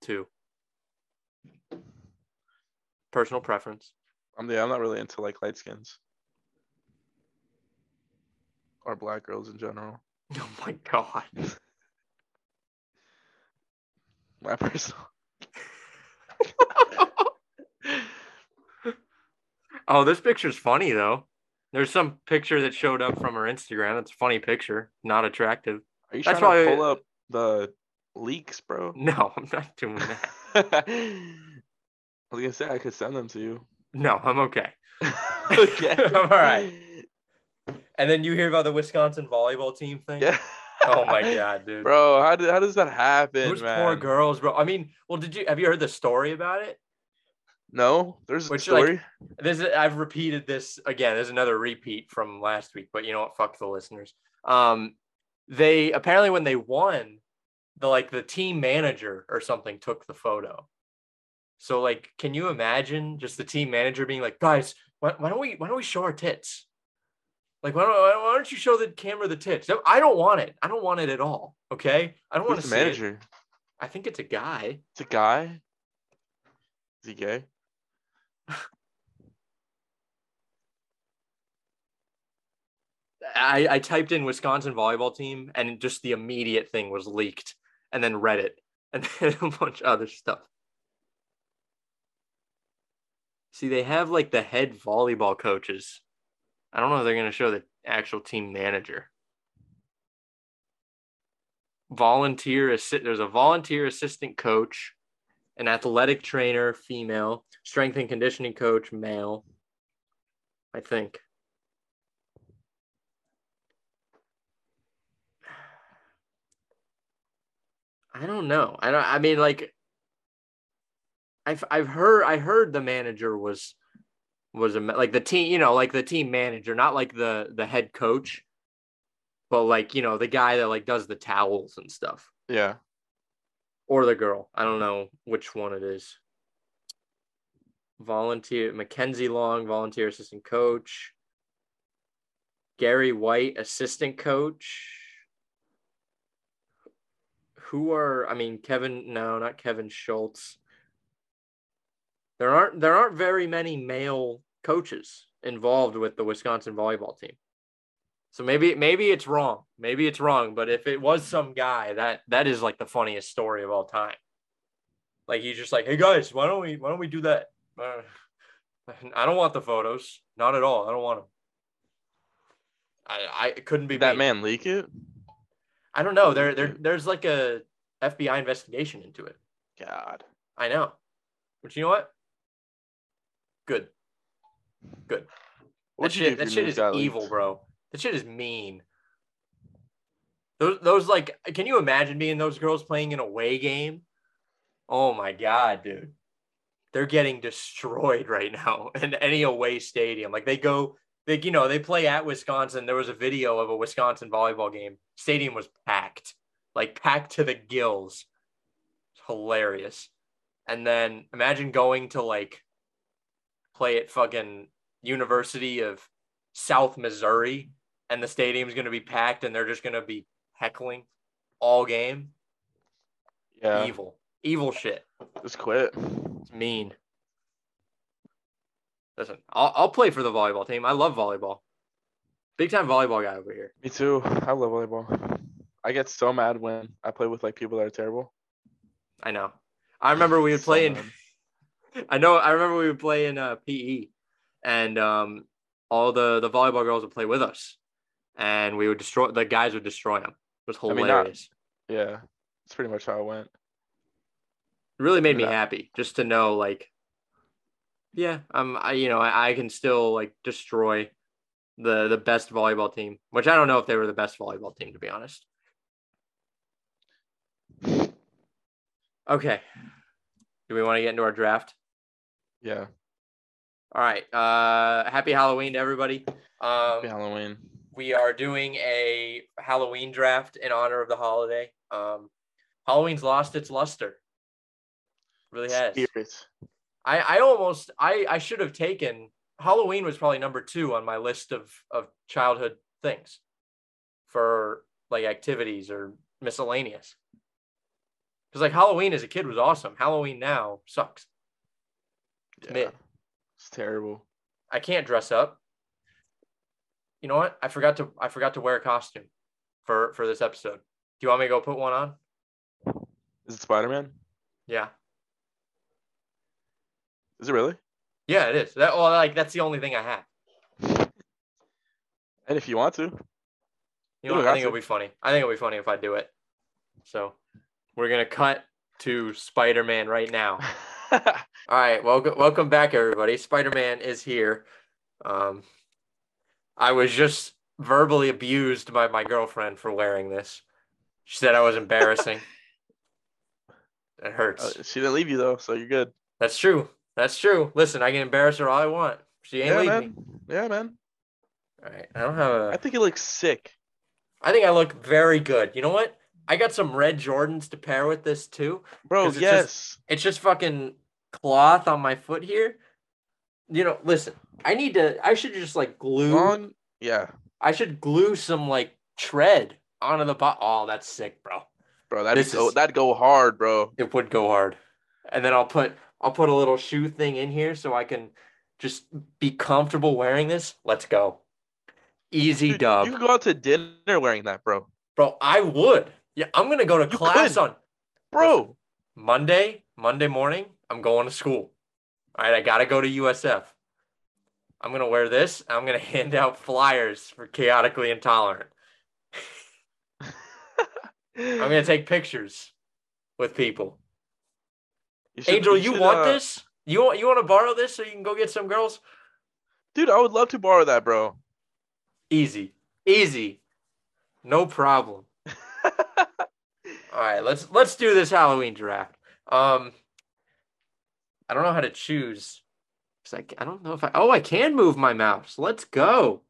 too. Personal preference. I'm yeah. I'm not really into like light skins or black girls in general. Oh my god. My personal. Oh, this picture's funny though. There's some picture that showed up from her Instagram. It's a funny picture, not attractive. Are you That's trying to why- pull up the leaks, bro? No, I'm not doing that. I was gonna say I could send them to you. No, I'm okay. okay. I'm all right. And then you hear about the Wisconsin volleyball team thing? Yeah. Oh my god, dude. Bro, how did how does that happen, Those man? poor girls, bro. I mean, well, did you have you heard the story about it? No, there's a Which, like, story. This is, I've repeated this again. There's another repeat from last week, but you know what? Fuck the listeners. Um, they apparently when they won, the like the team manager or something took the photo. So like, can you imagine just the team manager being like, guys, why, why don't we why don't we show our tits? Like, why don't why don't you show the camera the tits? I don't want it. I don't want it at all. Okay, I don't want to the see it. manager? I think it's a guy. It's a guy. Is he gay? I, I typed in Wisconsin volleyball team and just the immediate thing was leaked and then Reddit and then a bunch of other stuff. See, they have like the head volleyball coaches. I don't know if they're going to show the actual team manager. Volunteer assi- there's a volunteer assistant coach, an athletic trainer, female, strength and conditioning coach, male. I think. I don't know. I don't. I mean, like, I've I've heard I heard the manager was was a like the team, you know, like the team manager, not like the the head coach, but like you know the guy that like does the towels and stuff, Yeah. or the girl. I don't know which one it is. Volunteer Mackenzie Long, volunteer assistant coach. Gary White, assistant coach. Who are I mean Kevin? No, not Kevin Schultz. There aren't there aren't very many male coaches involved with the Wisconsin volleyball team. So maybe maybe it's wrong. Maybe it's wrong, but if it was some guy, that that is like the funniest story of all time. Like he's just like, "Hey guys, why don't we why don't we do that?" Uh, I don't want the photos. Not at all. I don't want them. I I couldn't be that me. man leak it? I don't know. There there there's like a FBI investigation into it. God. I know. But you know what? Good. Good. That you do shit, that shit is evil, bro. That shit is mean. Those, those like, can you imagine being those girls playing an away game? Oh my god, dude, they're getting destroyed right now in any away stadium. Like they go, they you know they play at Wisconsin. There was a video of a Wisconsin volleyball game. Stadium was packed, like packed to the gills. It's hilarious. And then imagine going to like play at fucking University of South Missouri and the stadium's going to be packed and they're just going to be heckling all game. Yeah. Evil. Evil shit. Just quit. It's mean. Listen, I'll, I'll play for the volleyball team. I love volleyball. Big time volleyball guy over here. Me too. I love volleyball. I get so mad when I play with like people that are terrible. I know. I remember we would So play in. I know. I remember we would play in uh, PE, and um, all the the volleyball girls would play with us, and we would destroy the guys would destroy them. It was I mean, not- hilarious. Yeah. It's pretty much how it went. It really made me Yeah. happy just to know like yeah um i you know I, I can still like destroy the the best volleyball team which i don't know if they were the best volleyball team to be honest okay do we want to get into our draft Yeah. all right uh happy halloween to everybody um Happy Halloween. we are doing a halloween draft in honor of the holiday um halloween's lost its luster really has Spirit. I, I almost I, I should have taken Halloween was probably number two on my list of of childhood things for like activities or miscellaneous. Because like Halloween as a kid was awesome. Halloween now sucks. Yeah. It's terrible. I can't dress up. You know what? I forgot to I forgot to wear a costume for for this episode. Do you want me to go put one on? Is it Spider Man? Yeah. Is it really? Yeah, it is. That well, like that's the only thing I have. And if you want to. You know, what? I think it'll be funny. I think it'll be funny if I do it. So we're gonna cut to Spider Man right now. All right, welcome welcome back, everybody. Spider Man is here. Um, I was just verbally abused by my girlfriend for wearing this. She said I was embarrassing. it hurts. Uh, she didn't leave you though, so you're good. That's true. That's true. Listen, I can embarrass her all I want. She ain't Yeah, leaving man. me. Yeah, man. All right, I don't have a. I think it looks sick. I think I look very good. You know what? I got some red Jordans to pair with this too. bro. it's just- yes. It's just fucking cloth on my foot here. You know, listen, I need to I should just like glue Long, yeah. I should glue some like tread onto the bot. Oh, that's sick, bro. Bro, that'd This go is- that'd go hard, bro. It would go hard. And then I'll put I'll put a little shoe thing in here so I can just be comfortable wearing this. Let's go. Easy Dude, dub. You could go out to dinner wearing that, bro. Bro, I would. Yeah, I'm gonna go to You class could. on Bro, Monday, Monday morning, I'm going to school. All right, I gotta go to USF. I'm gonna wear this. I'm gonna hand out flyers for chaotically intolerant. I'm gonna take pictures with people. You should- Angel, you should, want uh, this? You want you want to borrow this so you can go get some girls? dude? I would love to borrow that, bro. Easy, easy, no problem. All right, let's let's do this Halloween draft. Um, I don't know how to choose. 'Cause I, I don't know if I. Oh, I can move my mouse. Let's go.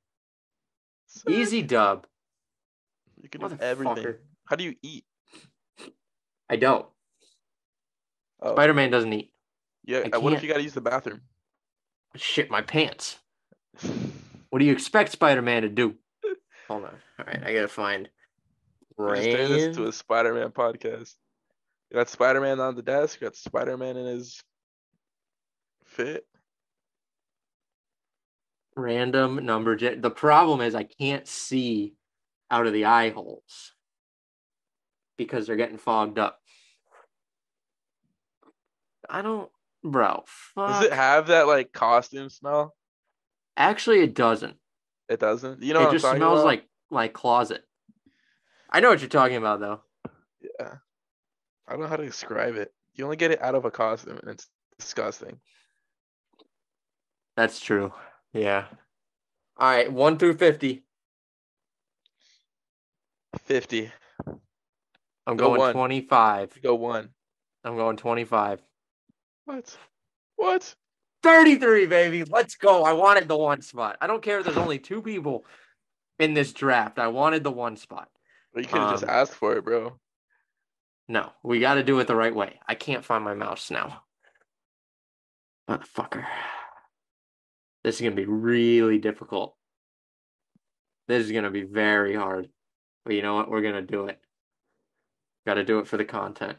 Easy dub. You can do everything. How do you eat? I don't. Oh, Spider Man doesn't eat. yeah. I uh, What if you gotta use the bathroom? Shit my pants. What do you expect Spider Man to do? Hold on. All right, I gotta find. Just this Ran- a Spider-Man podcast. You got Spider-Man on the desk. You got Spider-Man in his fit. random number. gen- The problem is I can't see out of the eye holes because they're getting fogged up. I don't, bro. Does it have that like costume smell? Actually, it doesn't. It doesn't. You know it just smells about? like like closet. I know what you're talking about, though. Yeah. I don't know how to describe it. You only get it out of a costume, and it's disgusting. That's true. Yeah. All right, one through fifty. Fifty. I'm Go going one. twenty-five. Go one. I'm going twenty-five. What? What? 33, baby. Let's go. I wanted the one spot. I don't care if there's only two people in this draft. I wanted the one spot. You could have just Um, asked for it, bro. No, we got to do it the right way. I can't find my mouse now. Motherfucker. This is going to be really difficult. This is going to be very hard. But you know what? We're going to do it. Got to do it for the content.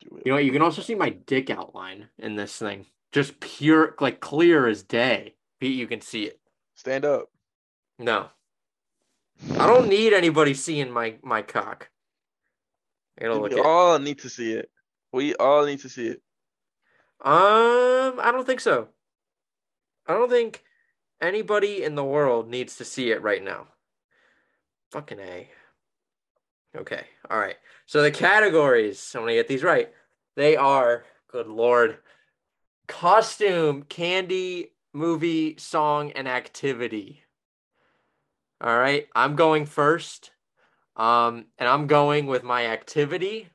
Do it. You know what? You can also see my dick outline in this thing. Just pure, like clear as day. Pete, you can see it. Stand up. No. I don't need anybody seeing my my cock. I we at. all need to see it. We all need to see it. Um, I don't think so. I don't think anybody in the world needs to see it right now. Fucking A. Okay. All right. So the categories, I'm gonna get these right. They are, good lord, costume, candy, movie, song, and activity. All right. I'm going first. Um, and I'm going with my activity.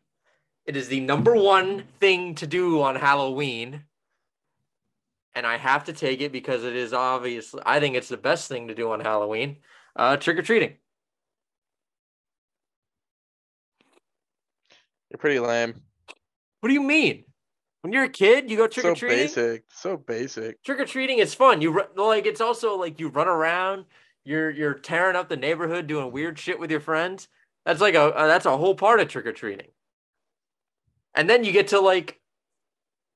It is the number one thing to do on Halloween. And I have to take it because it is obviously, I think it's the best thing to do on Halloween uh, trick or treating. You're pretty lame. What do you mean? When you're a kid, you go trick so or treating? basic. So basic. Trick or treating is fun. You like it's also like you run around, you're you're tearing up the neighborhood doing weird shit with your friends. That's like a uh, that's a whole part of trick or treating. And then you get to like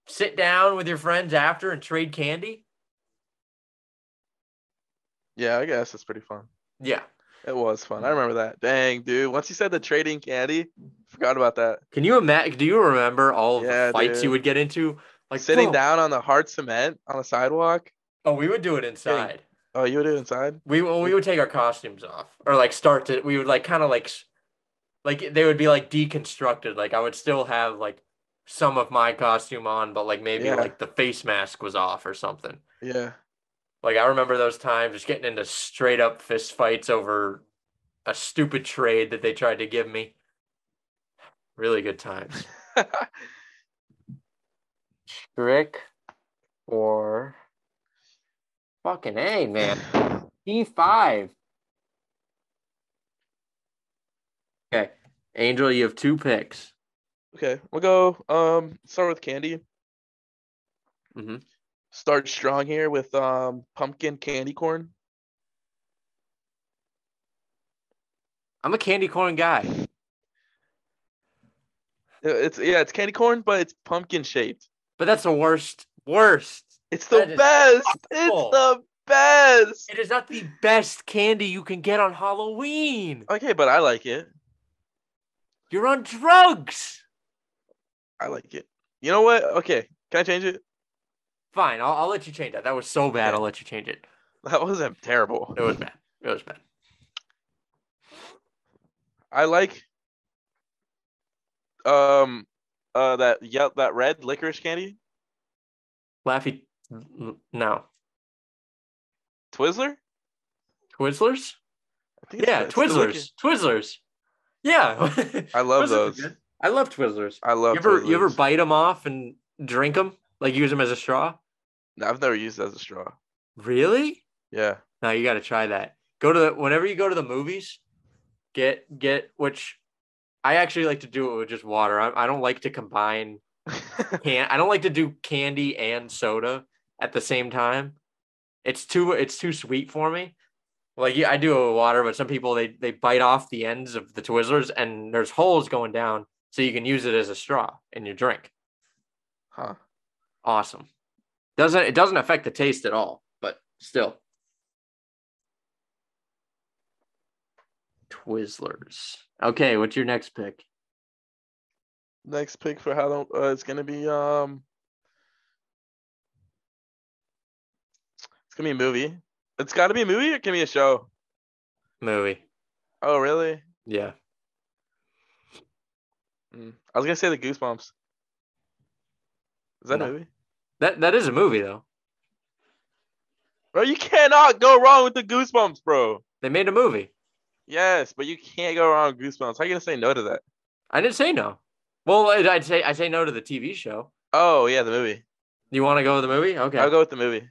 sit down with your friends after and trade candy. Yeah, I guess it's pretty fun. Yeah. It was fun. I remember that. Dang, dude. Once you said the trading candy, forgot about that. Can you imagine? Do you remember all Yeah, the fights you would get into? Like Sitting bro- down on the hard cement on the sidewalk. Oh, we would do it inside. Oh, you would do it inside? We well, we would take our costumes off, or like start to. We would like kind of like, like they would be like deconstructed. Like I would still have like some of my costume on, but like maybe Yeah. like the face mask was off or something. Yeah. Like I remember those times just getting into straight up fist fights over a stupid trade that they tried to give me. Really good times. Trick or fucking A, man. P5. Okay. Angel, you have two picks. okay, we'll go. Um, start with candy. Mhm. Start strong here with um pumpkin candy corn. I'm a candy corn guy. Uh, It's yeah, it's candy corn, but it's pumpkin shaped. But that's the worst. Worst. It's the best. awful. It's the best. It is not the best candy you can get on Halloween. Okay, but I like it. You're on drugs. I like it. You know what? Okay, can I change it? Fine, I'll, I'll let you change that. That was so bad. I'll let you change it. That wasn't terrible. It was bad. It was bad. I like um uh that yeah that red licorice candy Laffy, no. Twizzler. Twizzlers? It's Yeah, it's Twizzlers. Twizzlers. Yeah. I love Twizzlers those. I love Twizzlers. I love. You ever you ever bite them off and drink them? Like use them as a straw? No, I've never used it as a straw. Really? Yeah. No, you got to try that. Go to the whenever you go to the movies, get get which I actually like to do it with just water. I, I don't like to combine can I don't like to do candy and soda at the same time. It's too it's too sweet for me. Like yeah, I do it with water, but some people they they bite off the ends of the Twizzlers and there's holes going down, so you can use it as a straw in your drink. huh. Awesome. Doesn't it doesn't affect the taste at all, but still. Twizzlers. Okay, what's your next pick? Next pick for Halloween uh, it's gonna be um. It's gonna be a movie. It's got to be a movie or can be a show? Movie. Oh really? Yeah. Mm. I was gonna say the Goosebumps. Is that No. a movie? That that is a movie though. Bro, you cannot go wrong with the Goosebumps, bro. They made a movie. Yes, but you can't go wrong with Goosebumps. How are you gonna say no to that? I didn't say no. Well, I'd I'd say I say no to the TV show. Oh yeah, the movie. You want to go with the movie? Okay. I'll go with the movie.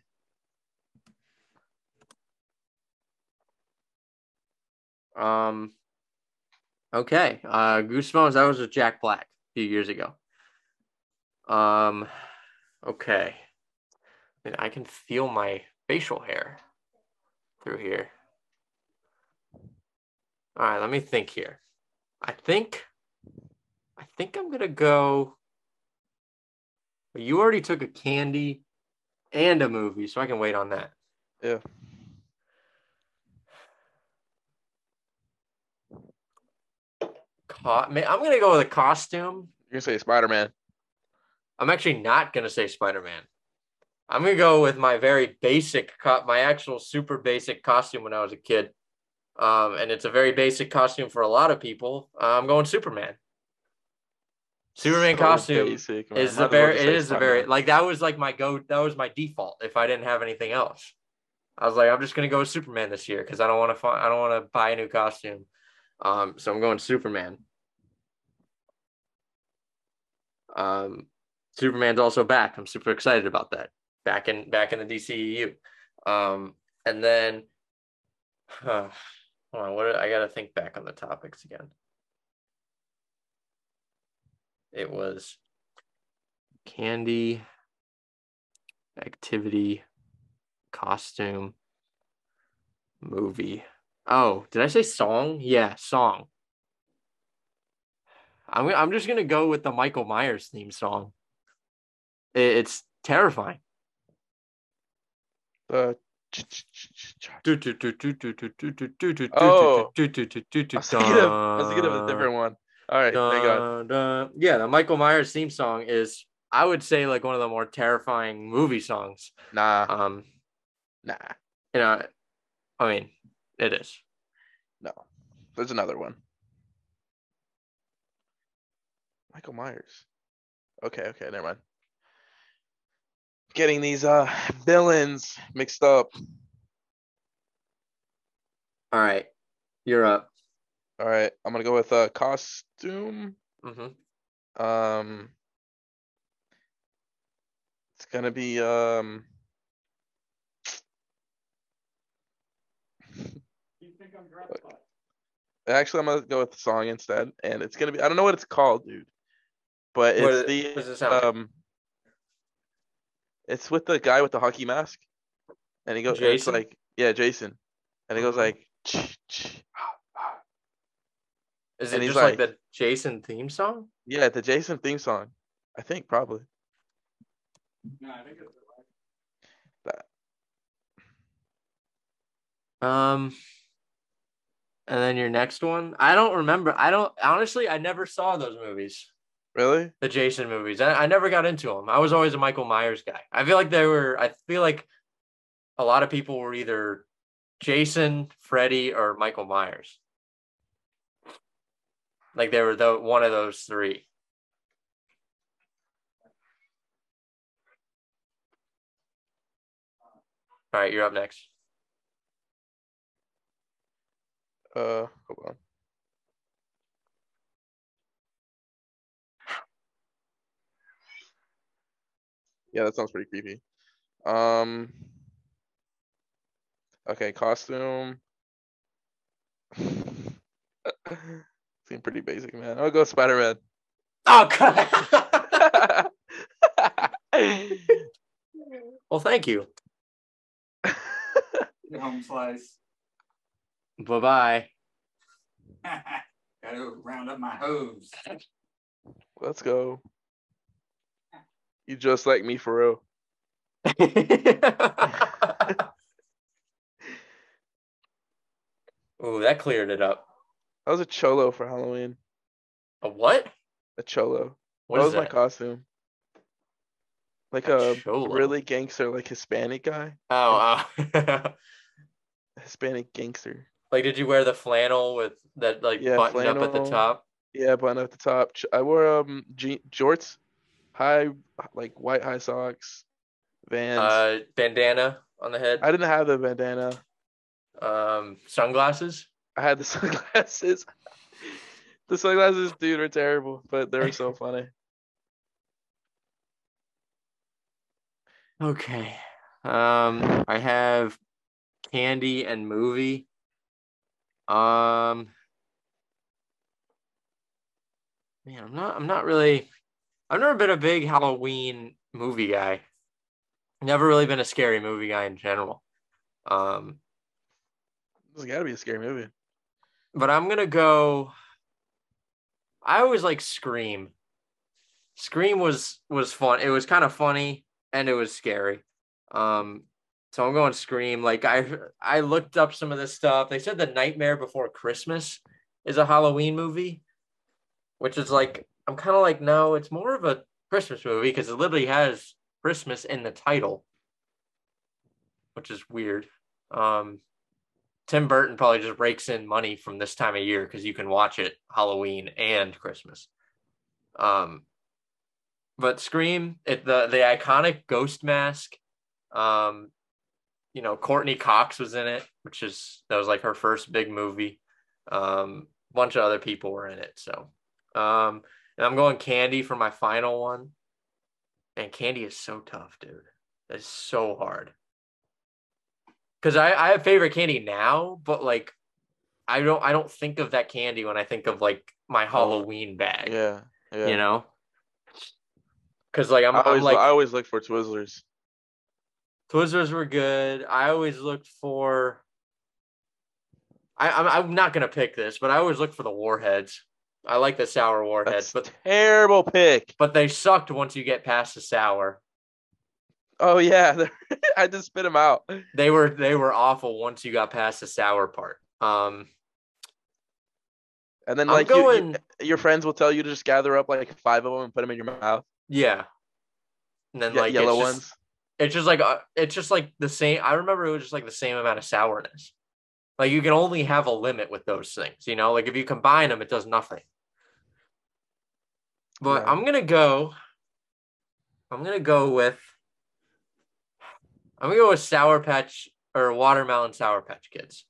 Um. Okay. Uh, Goosebumps. That was with Jack Black a few years ago. Um. Okay. And I can feel my facial hair through here. All right. Let me think here. I think. I think I'm gonna go. You already took a candy and a movie, so I can wait on that. Yeah. I'm gonna go with a costume. You're gonna say Spider Man. I'm actually not gonna say Spider Man. I'm gonna go with my very basic, co- my actual super basic costume when I was a kid. Um, and it's a very basic costume for a lot of people. Uh, I'm going Superman. Superman costume basic, is the very it is is very like that was like my go that was my default if I didn't have anything else. I was like, I'm just gonna go with Superman this year because I don't want to I don't want to buy a new costume. Um, so I'm going Superman. Um, Superman's also back. I'm super excited about that. Back in back in the DCEU. Um, and then uh, hold on, what I gotta think back on the topics again. It was candy, activity, costume, movie. Oh, did I say song? Yeah, song. I'm I'm just gonna go with the Michael Myers theme song. It- It's terrifying. The Oh, Oh. I was thinking of, I was thinking of a different one. All right, thank God. Dun, dun. Yeah, the Michael Myers theme song is, I would say, like one of the more terrifying movie songs. Nah, Um, nah, you know, I mean, it is. no. There's another one. Michael Myers. Okay, okay, never mind. Getting these uh villains mixed up. All right, you're up. All right, I'm gonna go with uh costume. Mm-hmm. Um, it's gonna be um. You think I'm? Actually, I'm gonna go with the song instead, and it's gonna be I don't know what it's called, dude, but What it's is- the what does it sound like? um. It's with the guy with the hockey mask, and he goes. and It's like yeah, Jason, and he goes Mhm. like. "Ch- ch- ah, ah." Is it he's just like, like- the Jason theme song? Yeah, the Jason theme song. I think probably. No, I think it's That. Um, and then your next one, I don't remember. I don't honestly. I never saw those movies. Really? the Jason movies. I, I never got into them. I was always a Michael Myers guy. I feel like they were. I feel like a lot of people were either Jason, Freddy, or Michael Myers. Like they were the one of those three. All right, you're up next. Uh, hold on. Yeah, that sounds pretty creepy. Um. Okay, costume. Seem pretty basic, man. I'll go Spider-Man. Oh, God. well, thank you. Home slice. Bye bye. Gotta round up my hose. Let's go. You just like me for real. Ooh, that cleared it up. I was a cholo for Halloween. A what? A cholo. What that was my costume. Like A a really gangster, like Hispanic guy. Oh, uh, Hispanic gangster. like did you wear the flannel with that like Yeah, buttoned up at the top? Yeah, button up the top. I wore um je- jorts, high like white high socks, Vans. Uh, bandana on the head. I didn't have the bandana. Um, sunglasses. I had the sunglasses. the sunglasses, dude, are terrible, but they were so funny. Okay. Um, I have candy and movie. Um, man, I'm not. I'm not really. I've never been a big Halloween movie guy. Never really been a scary movie guy in general. Um, This got to be a scary movie. but I'm gonna go. I always like Scream. Scream was was fun. It was kind of funny and it was scary. Um, so I'm going Scream. Like I I looked up some of this stuff. They said The Nightmare Before Christmas is a Halloween movie, which is like I'm kind of like no, it's more of a Christmas movie because it literally has Christmas in the title, which is weird. Um, Tim Burton probably just rakes in money from this time of year because you can watch it Halloween and Christmas. Um, but Scream, it the the iconic ghost mask. Um, you know, Courteney Cox was in it, which is that was like her first big movie. Um, a bunch of other people were in it. So, um, and I'm going Candy for my final one. And Candy is so tough, dude. It's so hard because I, I have favorite candy now, but like I don't I don't think of that candy when I think of like my oh, Halloween bag. Yeah, yeah. You know? Cause like I'm, I always, I'm like I always look for Twizzlers. Twizzlers were good. I always looked for I, I'm I'm not gonna pick this, but I always look for the warheads. I like the sour warheads, That's but terrible pick. but they sucked once you get past the sour. Oh yeah, I just spit them out. They were they were awful once you got past the sour part. Um And then I'm like you- you- going- your friends will tell you to just gather up like five of them and put them in your mouth. yeah. And then Ye- like yellow it's just, ones. it's just like uh, it's just like the same i remember it was just like the same amount of sourness like you can only have a limit with those things you know like if you combine them it does nothing but i'm gonna go i'm gonna go with i'm gonna go with sour patch or watermelon sour patch kids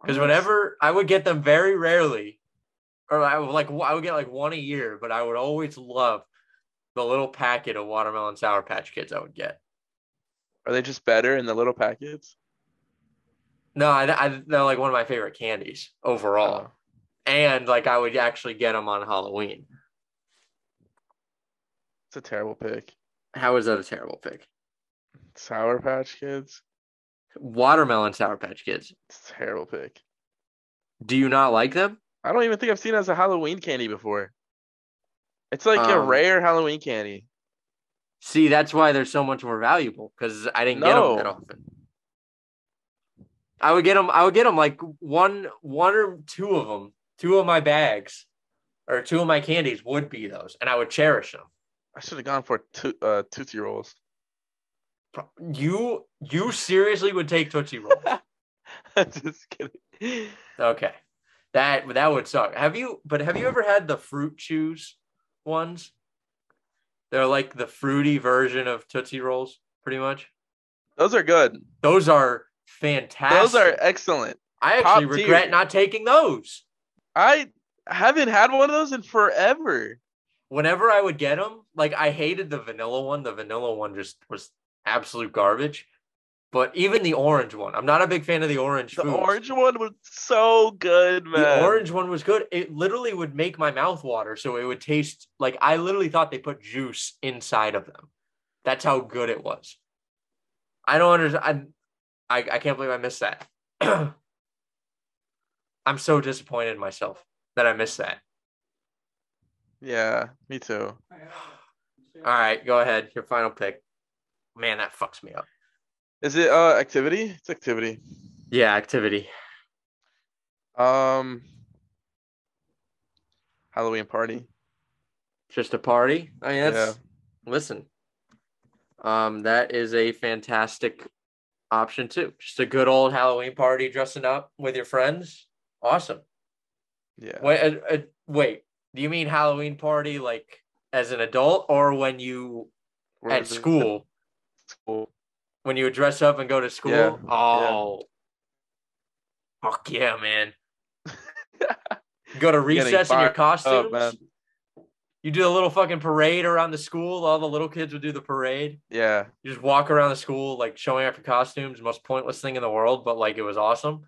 because whenever i would get them very rarely or i would like i would get like one a year but i would always love the little packet of watermelon sour patch kids i would get Are they just better in the little packets? No, I, I they're like one of my favorite candies overall, Oh. and like I would actually get them on Halloween. It's a terrible pick. How is that a terrible pick? Sour Patch Kids. Watermelon Sour Patch Kids. It's a terrible pick. Do you not like them? I don't even think I've seen it as a Halloween candy before. It's like a Um, rare Halloween candy. See, that's why they're so much more valuable because I didn't get them that often. I would get them. I would get them like one, one or two of them, two of my bags, or two of my candies would be those, and I would cherish them. I should have gone for two, uh, Tootsie Rolls. You you seriously would take Tootsie Rolls? Just kidding. okay, that that would suck. Have you? But have you ever had the fruit chews ones? They're like the fruity version of Tootsie Rolls, pretty much. Those are good. Those are fantastic. Those are excellent. I top actually regret tier. not taking those. I haven't had one of those in forever. Whenever I would get them, like I hated the vanilla one. The vanilla one just was absolute garbage. But even the orange one, I'm not a big fan of the orange. The foods. orange one was so good, man. The orange one was good. It literally would make my mouth water, so it would taste like I literally thought they put juice inside of them. That's how good it was. I don't understand. I, I, I can't believe I missed that. I'm so disappointed in myself that I missed that. Yeah, me too. All right, go ahead. Your final pick. Man, that fucks me up. Is it uh activity? It's activity. Yeah, activity. Um Halloween party. Just a party. I mean, that's Yeah. listen. Um, that is a fantastic option too. Just a good old Halloween party, dressing up with your friends. Awesome. Yeah. Wait, uh, uh, wait. Do you mean Halloween party like as an adult, or when you Where at school School. when you would dress up and go to school? Yeah, Oh, fuck yeah, man! go to recess in your costumes. up. You do a little fucking parade around the school. All the little kids would do the parade. Yeah. You just walk around the school like showing off your costumes. Most pointless thing in the world, but like it was awesome.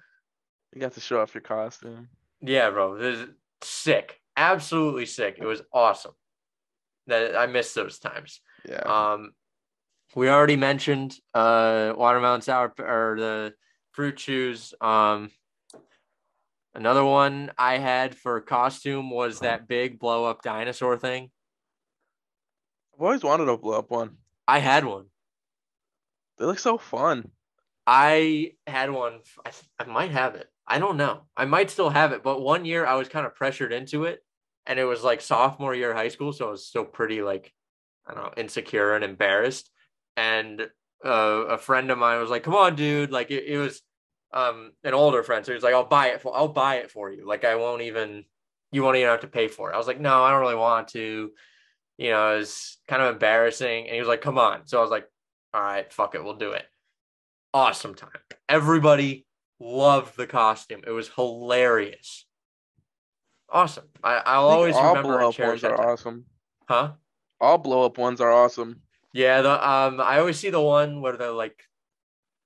You got to show off your costume. Yeah, bro, this is sick. Absolutely sick. It was awesome. That I missed those times. Yeah. Um, we already mentioned uh watermelon sour or the fruit chews. Um, another one I had for costume was that big blow up dinosaur thing. I've always wanted a blow up one. I had one. They look so fun. I had one. I, I might have it. I don't know. I might still have it, but one year I was kind of pressured into it, and it was like sophomore year high school, so I was still pretty like I don't know, insecure and embarrassed. And uh, a friend of mine was like, "Come on, dude!" Like it, it was um an older friend, so he was like, "I'll buy it for I'll buy it for you. Like I won't even you won't even have to pay for it." I was like, "No, I don't really want to." You know, it was kind of embarrassing, and he was like, "Come on!" So I was like, "All right, fuck it, we'll do it." Awesome time. Everybody loved the costume. It was hilarious. Awesome. I, I'll I always all remember blow and up ones are time. awesome. Huh? All blow up ones are awesome. Yeah, the um I always see the one where they're like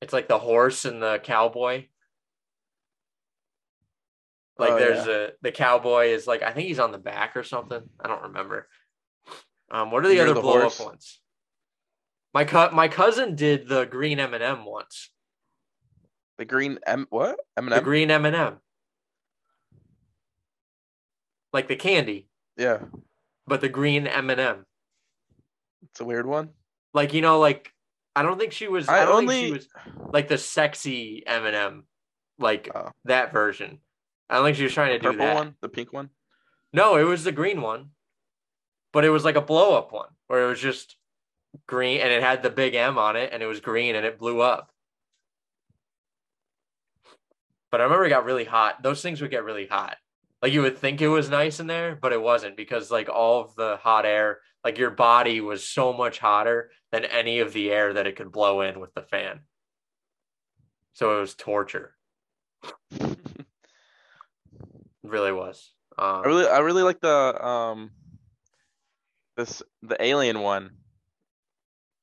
it's like the horse and the cowboy. Like Oh, there's a the cowboy is like I think he's on the back or something. I don't remember. Um what are the You're other the blow up ones? My co- my cousin did the green M&M once. The green M what? M and M? The M. green M&M. Like the candy, Yeah, but the green M&M. it's a weird one. Like you know like I don't think she was I, I don't think she only- was like the sexy M&M like Oh. that version. I don't think she was trying to do that. one, the pink one. No, it was the green one. But it was like a blow up one where it was just green and it had the big M on it and it was green and it blew up. But I remember it got really hot. Those things would get really hot. Like you would think it was nice in there, but it wasn't because like all of the hot air, like your body was so much hotter than any of the air that it could blow in with the fan. So it was torture. It really was. Um, I really, I really like the um, this the alien one.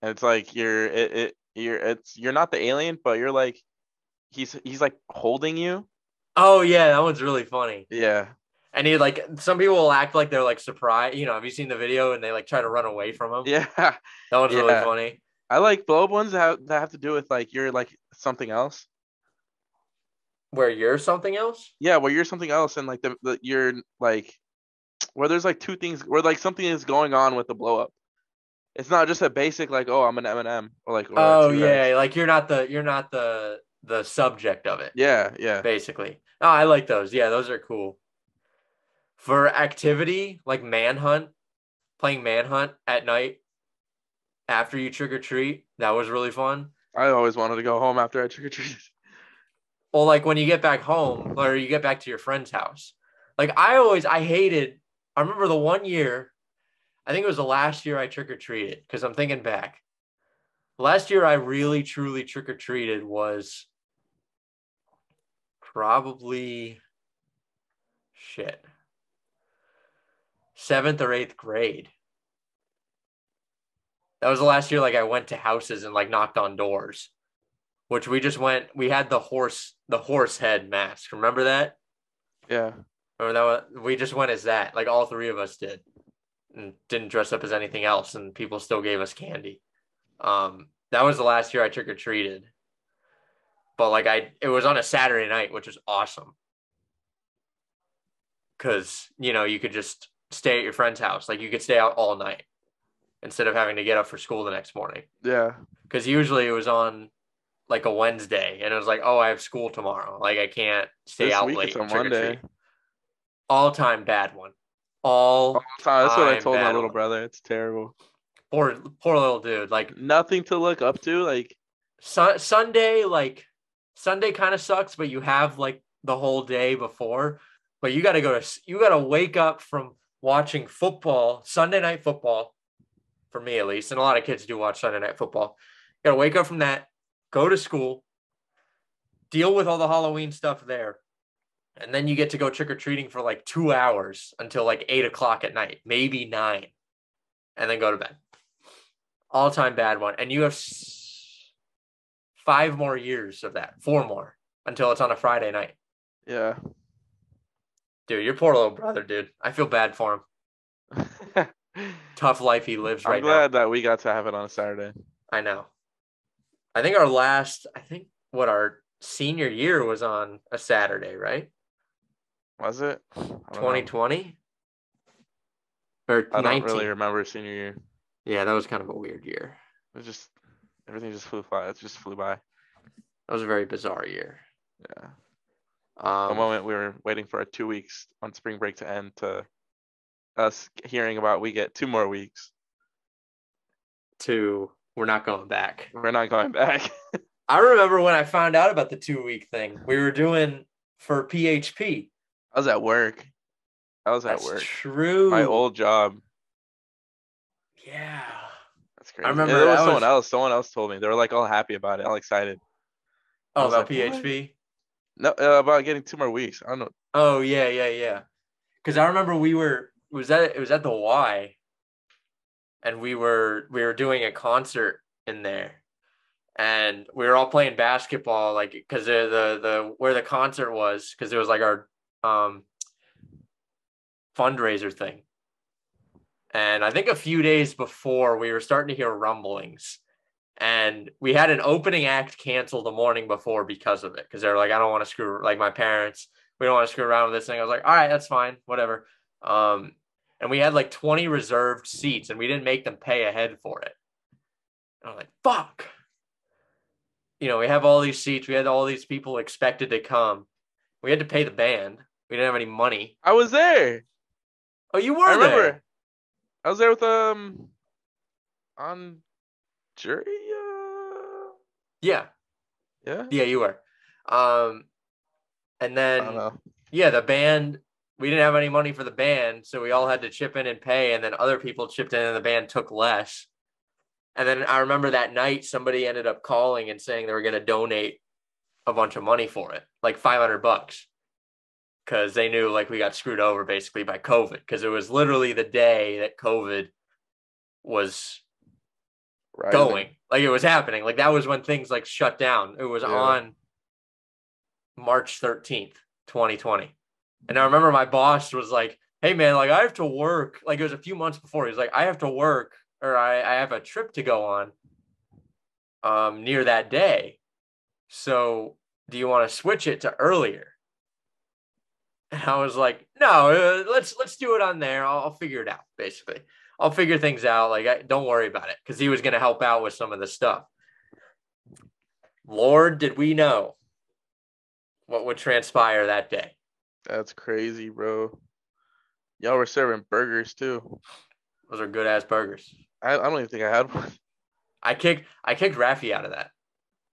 And it's like you're it, it you're it's you're not the alien, but you're like he's he's like holding you. Oh yeah, that one's really funny. Yeah, And he like some people will act like they're like surprised. You know, have you seen the video and they like try to run away from him? yeah. That one's really funny. I like blow up ones that have, that have to do with like you're like something else. Where you're something else? Yeah, where you're something else and like the, the you're like where there's like two things where like something is going on with the blow up. It's not just a basic like oh I'm an M&M or like or Oh yeah, like you're not the you're not the the subject of it, yeah yeah basically. Oh, I like those. Yeah, those are cool. For activity like manhunt, playing manhunt at night after you trick or treat, that was really fun. I always wanted to go home after I trick or treated. Well, like when you get back home or you get back to your friend's house. Like I always I hated I remember the one year, I think it was the last year I trick or treated because I'm thinking back. Last year I really truly trick or treated was probably shit. Seventh or eighth grade. That was the last year like I went to houses and like knocked on doors. Which we just went we had the horse the horse head mask. Remember that? Yeah. Remember that was, we just went as that. Like all three of us did. And didn't dress up as anything else and people still gave us candy. Um that was the last year I trick or treated. But like I it was on a Saturday night, which was awesome. Cause you know, you could just stay at your friend's house. Like you could stay out all night instead of having to get up for school the next morning. Yeah. Because usually it was on like a Wednesday and it was like, oh, I have school tomorrow. Like I can't stay This out week late. it's on Monday. All time bad one. All All time. That's what I told my little one. brother. It's terrible. poor poor little dude. Like Nothing to look up to. Like Sun Sunday, like Sunday kind of sucks, but you have like the whole day before. But you got to go to you got to wake up from watching football, Sunday night football, for me at least, and a lot of kids do watch Sunday night football. You got to wake up from that, go to school, deal with all the Halloween stuff there, and then you get to go trick or treating for like two hours until like eight o'clock at night, maybe nine, and then go to bed. All time bad one, and you have five more years of that, four more until it's on a Friday night. yeah. Dude, your poor little brother, dude. I feel bad for him. Tough life he lives I'm right now. I'm glad that we got to have it on a Saturday. I know. I think our last, I think what our senior year was on a Saturday, right? Was it? I don't know. 2020 or I don't 19. really remember senior year. Yeah, that was kind of a weird year. It was just everything just flew by. It just flew by. That was a very bizarre year. Yeah. the Um, moment we were waiting for our two weeks on spring break to end to us hearing about we get two more weeks. to we're not going back. We're not going back. I remember when I found out about the two week thing. We were doing for PHP. I was at work. I was at work. true. My old job. Yeah. That's crazy. remember And it was that someone else. Someone else told me. They were like all happy about it, all excited. Oh, about like, what? PHP. No, uh, about getting two more weeks. I don't know. Oh yeah, yeah, yeah. Because I remember we were was that it was at the Y, and we were we were doing a concert in there, and we were all playing basketball like because the, the the where the concert was because it was like our um fundraiser thing, and I think a few days before we were starting to hear rumblings. And we had an opening act canceled the morning before because of it. Because they were like, I don't want to screw like my parents we don't want to screw around with this thing. I was like, all right, that's fine, whatever. Um, and we had like 20 reserved seats and we didn't make them pay ahead for it. And I'm like, fuck. You know, we have all these seats, we had all these people expected to come. We had to pay the band. We didn't have any money. I was there. Oh, you were I remember. there. I was there with um on jury. Uh, Yeah, yeah. yeah, you were. Um, and then yeah, the band, we didn't have any money for the band, so we all had to chip in and pay, and then other people chipped in and the band took less. And then I remember that night somebody ended up calling and saying they were gonna donate a bunch of money for it, like 500 bucks. Cause they knew like we got screwed over basically by COVID. Cause it was literally the day that COVID was going. Like it was happening. Like that was when things like shut down. It was Yeah. on march 13th 2020 and i remember my boss was like hey man like i have to work. Like it was a few months before. He was like i have to work or i, I have a trip to go on um near that day. So do you want to switch it to earlier and i was like no uh, let's let's do it on there I'll, I'll figure it out basically I'll figure things out. Like, I, don't worry about it, because he was going to help out with some of the stuff. Lord, did we know what would transpire that day? That's crazy, bro. Y'all were serving burgers too. Those are good ass burgers. I, I don't even think I had one. I kicked I kicked Raffy out of that.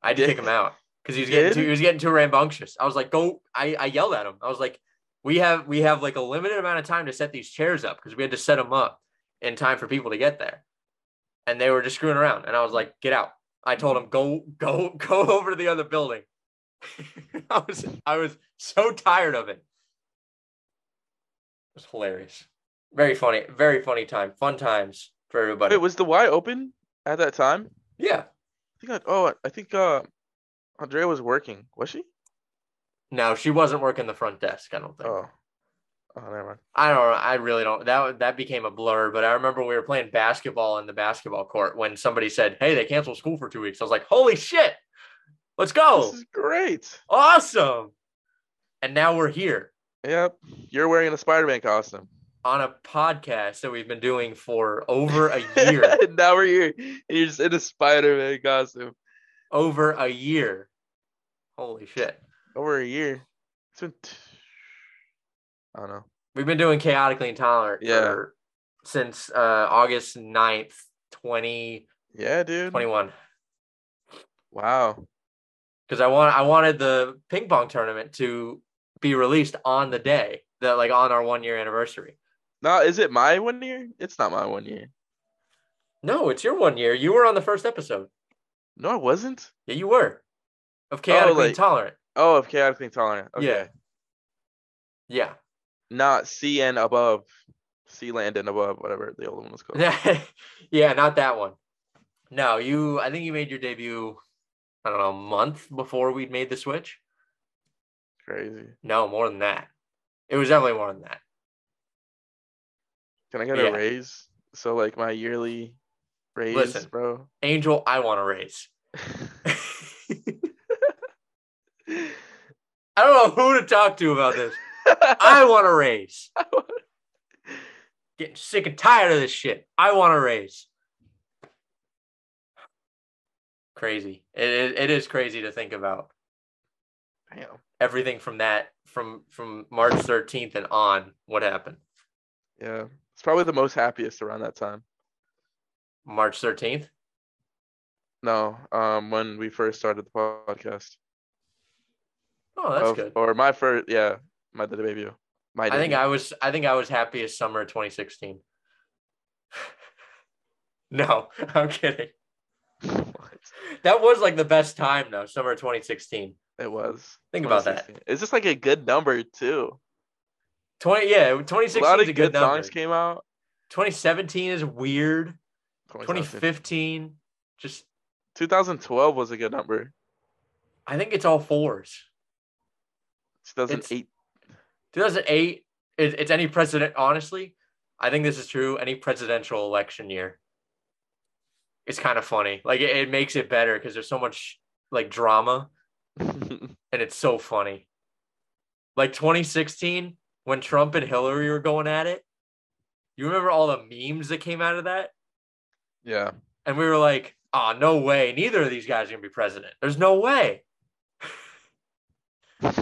I had to Did- kick him out because he was getting too he was getting too rambunctious. I was like, go. I, I yelled at him. I was like, we have we have like a limited amount of time to set these chairs up because we had to set them up in time for people to get there. And they were just screwing around. And I was like, get out. I told them go, go, go over to the other building. I was I was so tired of it. It was hilarious. Very funny, very funny time. Fun times for everybody. Wait, was the Y open at that time? yeah. I think I, oh, I think uh, Andrea was working. Was she? No, she wasn't working the front desk. I don't think. Oh, oh, never mind. I don't know. I really don't. That that became a blur. But I remember we were playing basketball in the basketball court when somebody said, "Hey, they canceled school for two weeks." I was like, "Holy shit! Let's go! This is great. Awesome!" And now we're here Yep, you're wearing a Spider-Man costume. on a podcast that we've been doing for over a year. now we're here. You're just in a Spider-Man costume. over a year. Holy shit! Over a year. It's been. T- I don't know. We've been doing chaotically intolerant Yeah. for since uh, August 9th, twenty. Yeah, dude. Twenty one. Wow. because I want I wanted the ping pong tournament to be released on the day that like on our one year anniversary. No, is it my one year? It's not my one year. No, it's your one year. You were on the first episode. No, I wasn't. Yeah, you were of chaotically like- intolerant. Oh, of chaotically intolerant. Okay. Yeah. Yeah, Not C and above. C land and above, whatever the old one was called. yeah, not that one. No, you. I think you made your debut. I don't know, a month before we'd made the switch. Crazy. No, more than that. It was definitely more than that. Can I get Yeah. a raise? So like my yearly raise, Listen. bro. Angel, I want a raise. I don't know who to talk to about this. I want to raise. Getting sick and tired of this shit. I want to raise. Crazy. It, it, it is crazy to think about Damn. everything from that from from March 13th and on what happened. Yeah. It's probably the most happiest around that time. March 13th. No, um, when we first started the podcast. Oh, that's Of- good. Or my first, yeah, my debut. My I think. I was I think I was happiest summer of 2016. no, I'm kidding. What? That was like the best time though, summer of 2016. It was. Think about that. 2016. It's just like a good number too. 20 yeah, 2016 A 2016 lot is of a good good number. songs came out. 2017 is weird. 2015 just 2012 was a good number. I think it's all fours. 2008. 2008 it, it's any president honestly. I think this is true any presidential election year. It's kind of funny. Like it, it makes it better because there's so much like drama and it's so funny. Like 2016 when Trump and Hillary were going at it. You remember all the memes that came out of that? yeah. And we were like, oh, no way. Neither of these guys are going to be president. There's no way.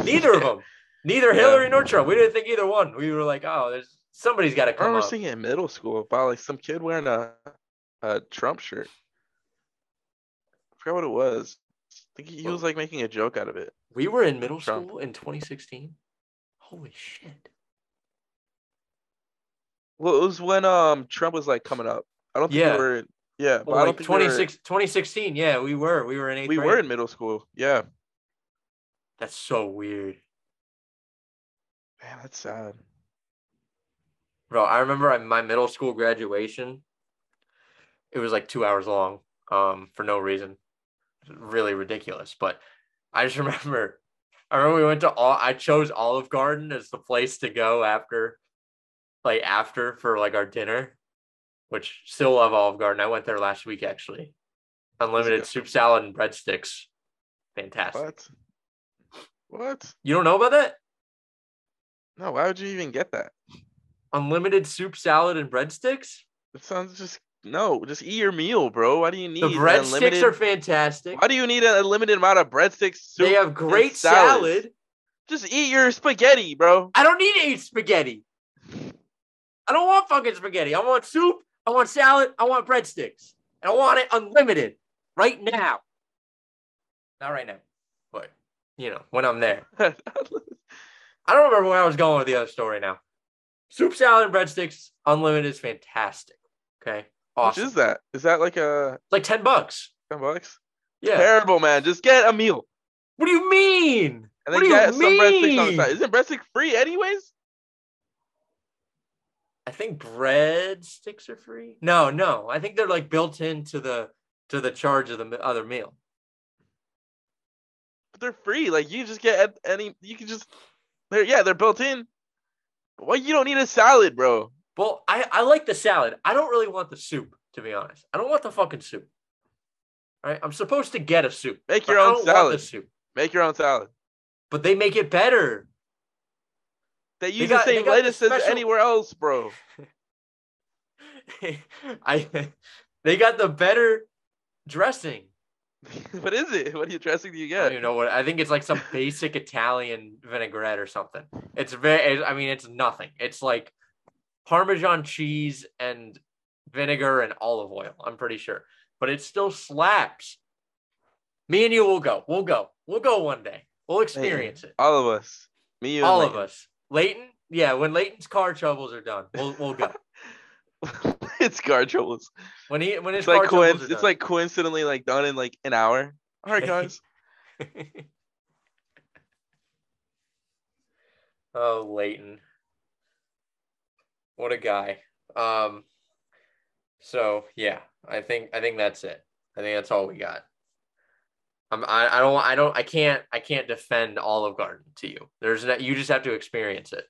Neither of them. Neither Yeah. Hillary nor Trump. We didn't think either one. We were like, oh, there's somebody's got to I come remember up. seeing it in middle school about like some kid wearing a, a Trump shirt. I forgot what it was. I think he, he was like making a joke out of it. We were in middle Trump. school in 2016. Holy shit. Well, it was when um Trump was like coming up. I don't think Yeah. we were. Yeah, but Well, I like don't think we were- 2016. Yeah, we were. We were in eighth we grade. were in middle school. Yeah. That's so weird. Man, that's sad. Bro, I remember my middle school graduation. It was like two hours long, um, for no reason. Really ridiculous. But I just remember, I remember we went to all. I chose Olive Garden as the place to go after, like after for like our dinner, which still love Olive Garden. I went there last week actually. Unlimited soup salad and breadsticks, fantastic. What? What? You don't know about that? No, why would you even get that? Unlimited soup salad and breadsticks. It sounds just no. Just eat your meal, bro. Why do you need The breadsticks are fantastic. Why do you need a limited amount of breadsticks? They have great salad. Just eat your spaghetti, bro. I don't need to eat spaghetti. I don't want fucking spaghetti. I want soup. I want salad. I want breadsticks. And I want it unlimited right now. Not right now, but you know, when I'm there. I don't remember where I was going with the other story now. Soup, salad, and breadsticks unlimited is fantastic. Okay. Awesome. is that? Is that like a It's like 10 bucks. ten bucks? Yeah. Terrible, man. Just get a meal What do you mean? and What then do you get some breadsticks on the mean? side. Isn't breadstick free anyways? I think breadsticks are free. No, no. I think they're like built into the to the charge of the other meal. They're free. Like you just get any. You can just. They're yeah, they're built in. Why you don't need a salad, bro? Well, I, I like the salad. I don't really want the soup, to be honest. I don't want the fucking soup. All right. I'm supposed to get a soup. Make your own salad. soup. Make your own salad. But they make it better. They use got- the they same got the lettuce as special- anywhere else, bro. I they got the better dressing. what is it? What are you dressing do you get? I don't know what I think it's like some basic Italian vinaigrette or something. It's very I mean it's nothing. It's like Parmesan cheese and vinegar and olive oil, I'm pretty sure. But it still slaps. Me and you will go. We'll go. We'll go one day. We'll experience it. All of us. Me, you, All of us. Leighton, yeah, when Leighton's car troubles are done, we'll we'll go. it's car troubles. When he when It's like coinc- It's like coincidentally like done in like an hour. All right, guys. oh, Leighton. What a guy. Um so yeah, I think I think that's it. I think that's all we got. I'm, I, I don't I don't I can't I can't defend Olive Garden to you. There's no, you just have to experience it.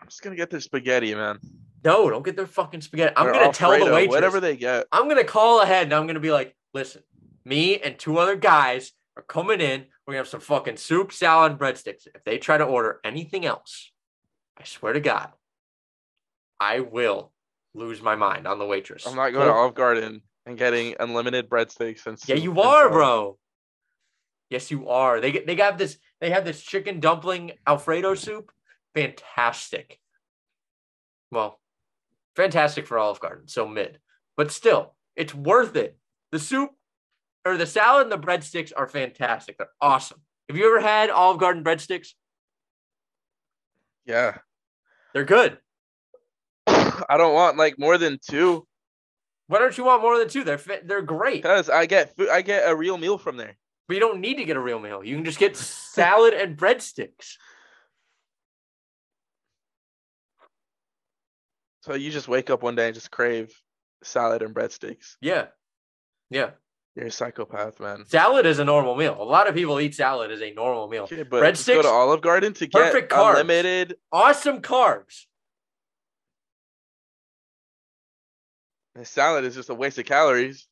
I'm just gonna get their spaghetti, man. No, don't get their fucking spaghetti. I'm Or gonna tell the Alfredo, waitress. whatever they get. I'm gonna call ahead and I'm gonna be like, listen, me and two other guys are coming in. We're gonna have some fucking soup, salad, and breadsticks. If they try to order anything else, I swear to God, I will lose my mind on the waitress. I'm not going to Olive Garden and getting unlimited breadsticks and Yeah, you and are, salad. bro. Yes, you are. They they got this. They have this chicken dumpling Alfredo soup. Fantastic. Well, fantastic for Olive Garden. So mid, but still, it's worth it. The soup or the salad and the breadsticks are fantastic. They're awesome. Have you ever had Olive Garden breadsticks? Yeah. They're good. I don't want like more than two Why don't you want more than two? They're they're great. because I get food, I get a real meal from there. But you don't need to get a real meal. You can just get salad and breadsticks. So you just wake up one day and just crave salad and breadsticks. Yeah. Yeah. You're a psychopath, man. Salad is a normal meal. A lot of people eat salad as a normal meal. Okay, but just go to Olive Garden to get perfect carbs. unlimited. Awesome carbs. and Salad is just a waste of calories,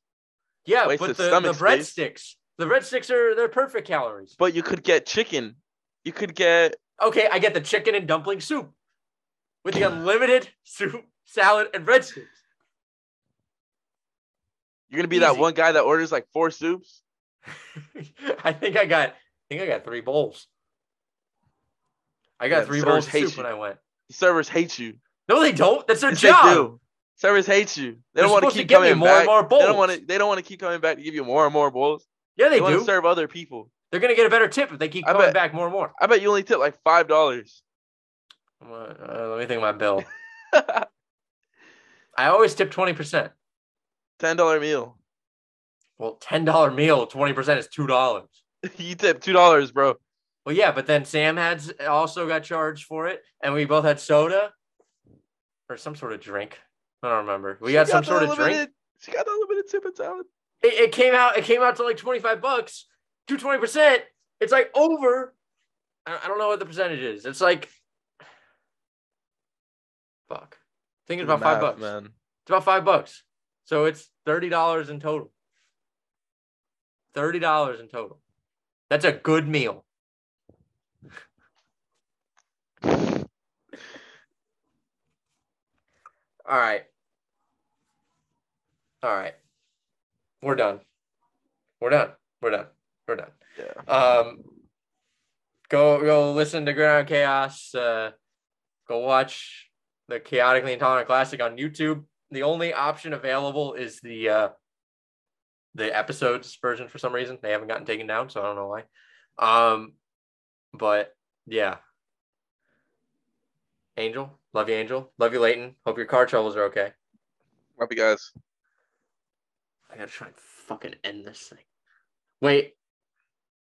Yeah, Waste but the, the breadsticks, the breadsticks are they're perfect calories. but you could get chicken. You could get Okay, I get the chicken and dumpling soup with the unlimited soup, salad, and breadsticks. you're gonna be that one guy that orders like four soups. I think I got I think I got three bowls. I got Yeah, three bowls of soup you. when I went. The servers hate you. No, they don't. That's their Yes, job. they do. Servers hate you. They They're don't want to keep coming more and back. more They don't want to. They don't want to keep coming back to give you more and more bowls. Yeah, they, They, want to serve other people. They're gonna get a better tip if they keep I coming bet- back more and more. I bet you only tip like five dollars. Uh, let me think of my bill. I always tip twenty percent. Ten dollar meal. Well, ten dollar meal, twenty percent is two dollars. you tip two dollars, bro. Well, yeah, but then Sam had also got charged for it, and we both had soda or some sort of drink. I don't remember. We She got some sort of drink. She got the unlimited tip and salad. It, it came out. It came out to like twenty five bucks. Do twenty percent. It's like over. I, I don't know what the percentage is. It's like, fuck. I think it's about five bucks. man. It's about five bucks. So it's thirty dollars in total. Thirty dollars in total. That's a good meal. All right. All right. We're done. We're done. We're done. We're done. Yeah. Um, go go listen to Gridiron Chaos. Uh, go watch the Chaotically Intolerant Classic on YouTube. The only option available is the uh the episodes version for some reason. They haven't gotten taken down, so I don't know why. Um but yeah. Angel, love you, Angel. Love you, Leighton. Hope your car troubles are okay. Love you guys. I gotta try and fucking end this thing. Wait.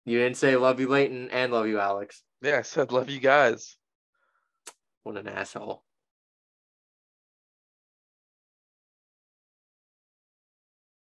You didn't say love you, Leighton, and love you, Alex. Yeah, I said love you guys. What an asshole.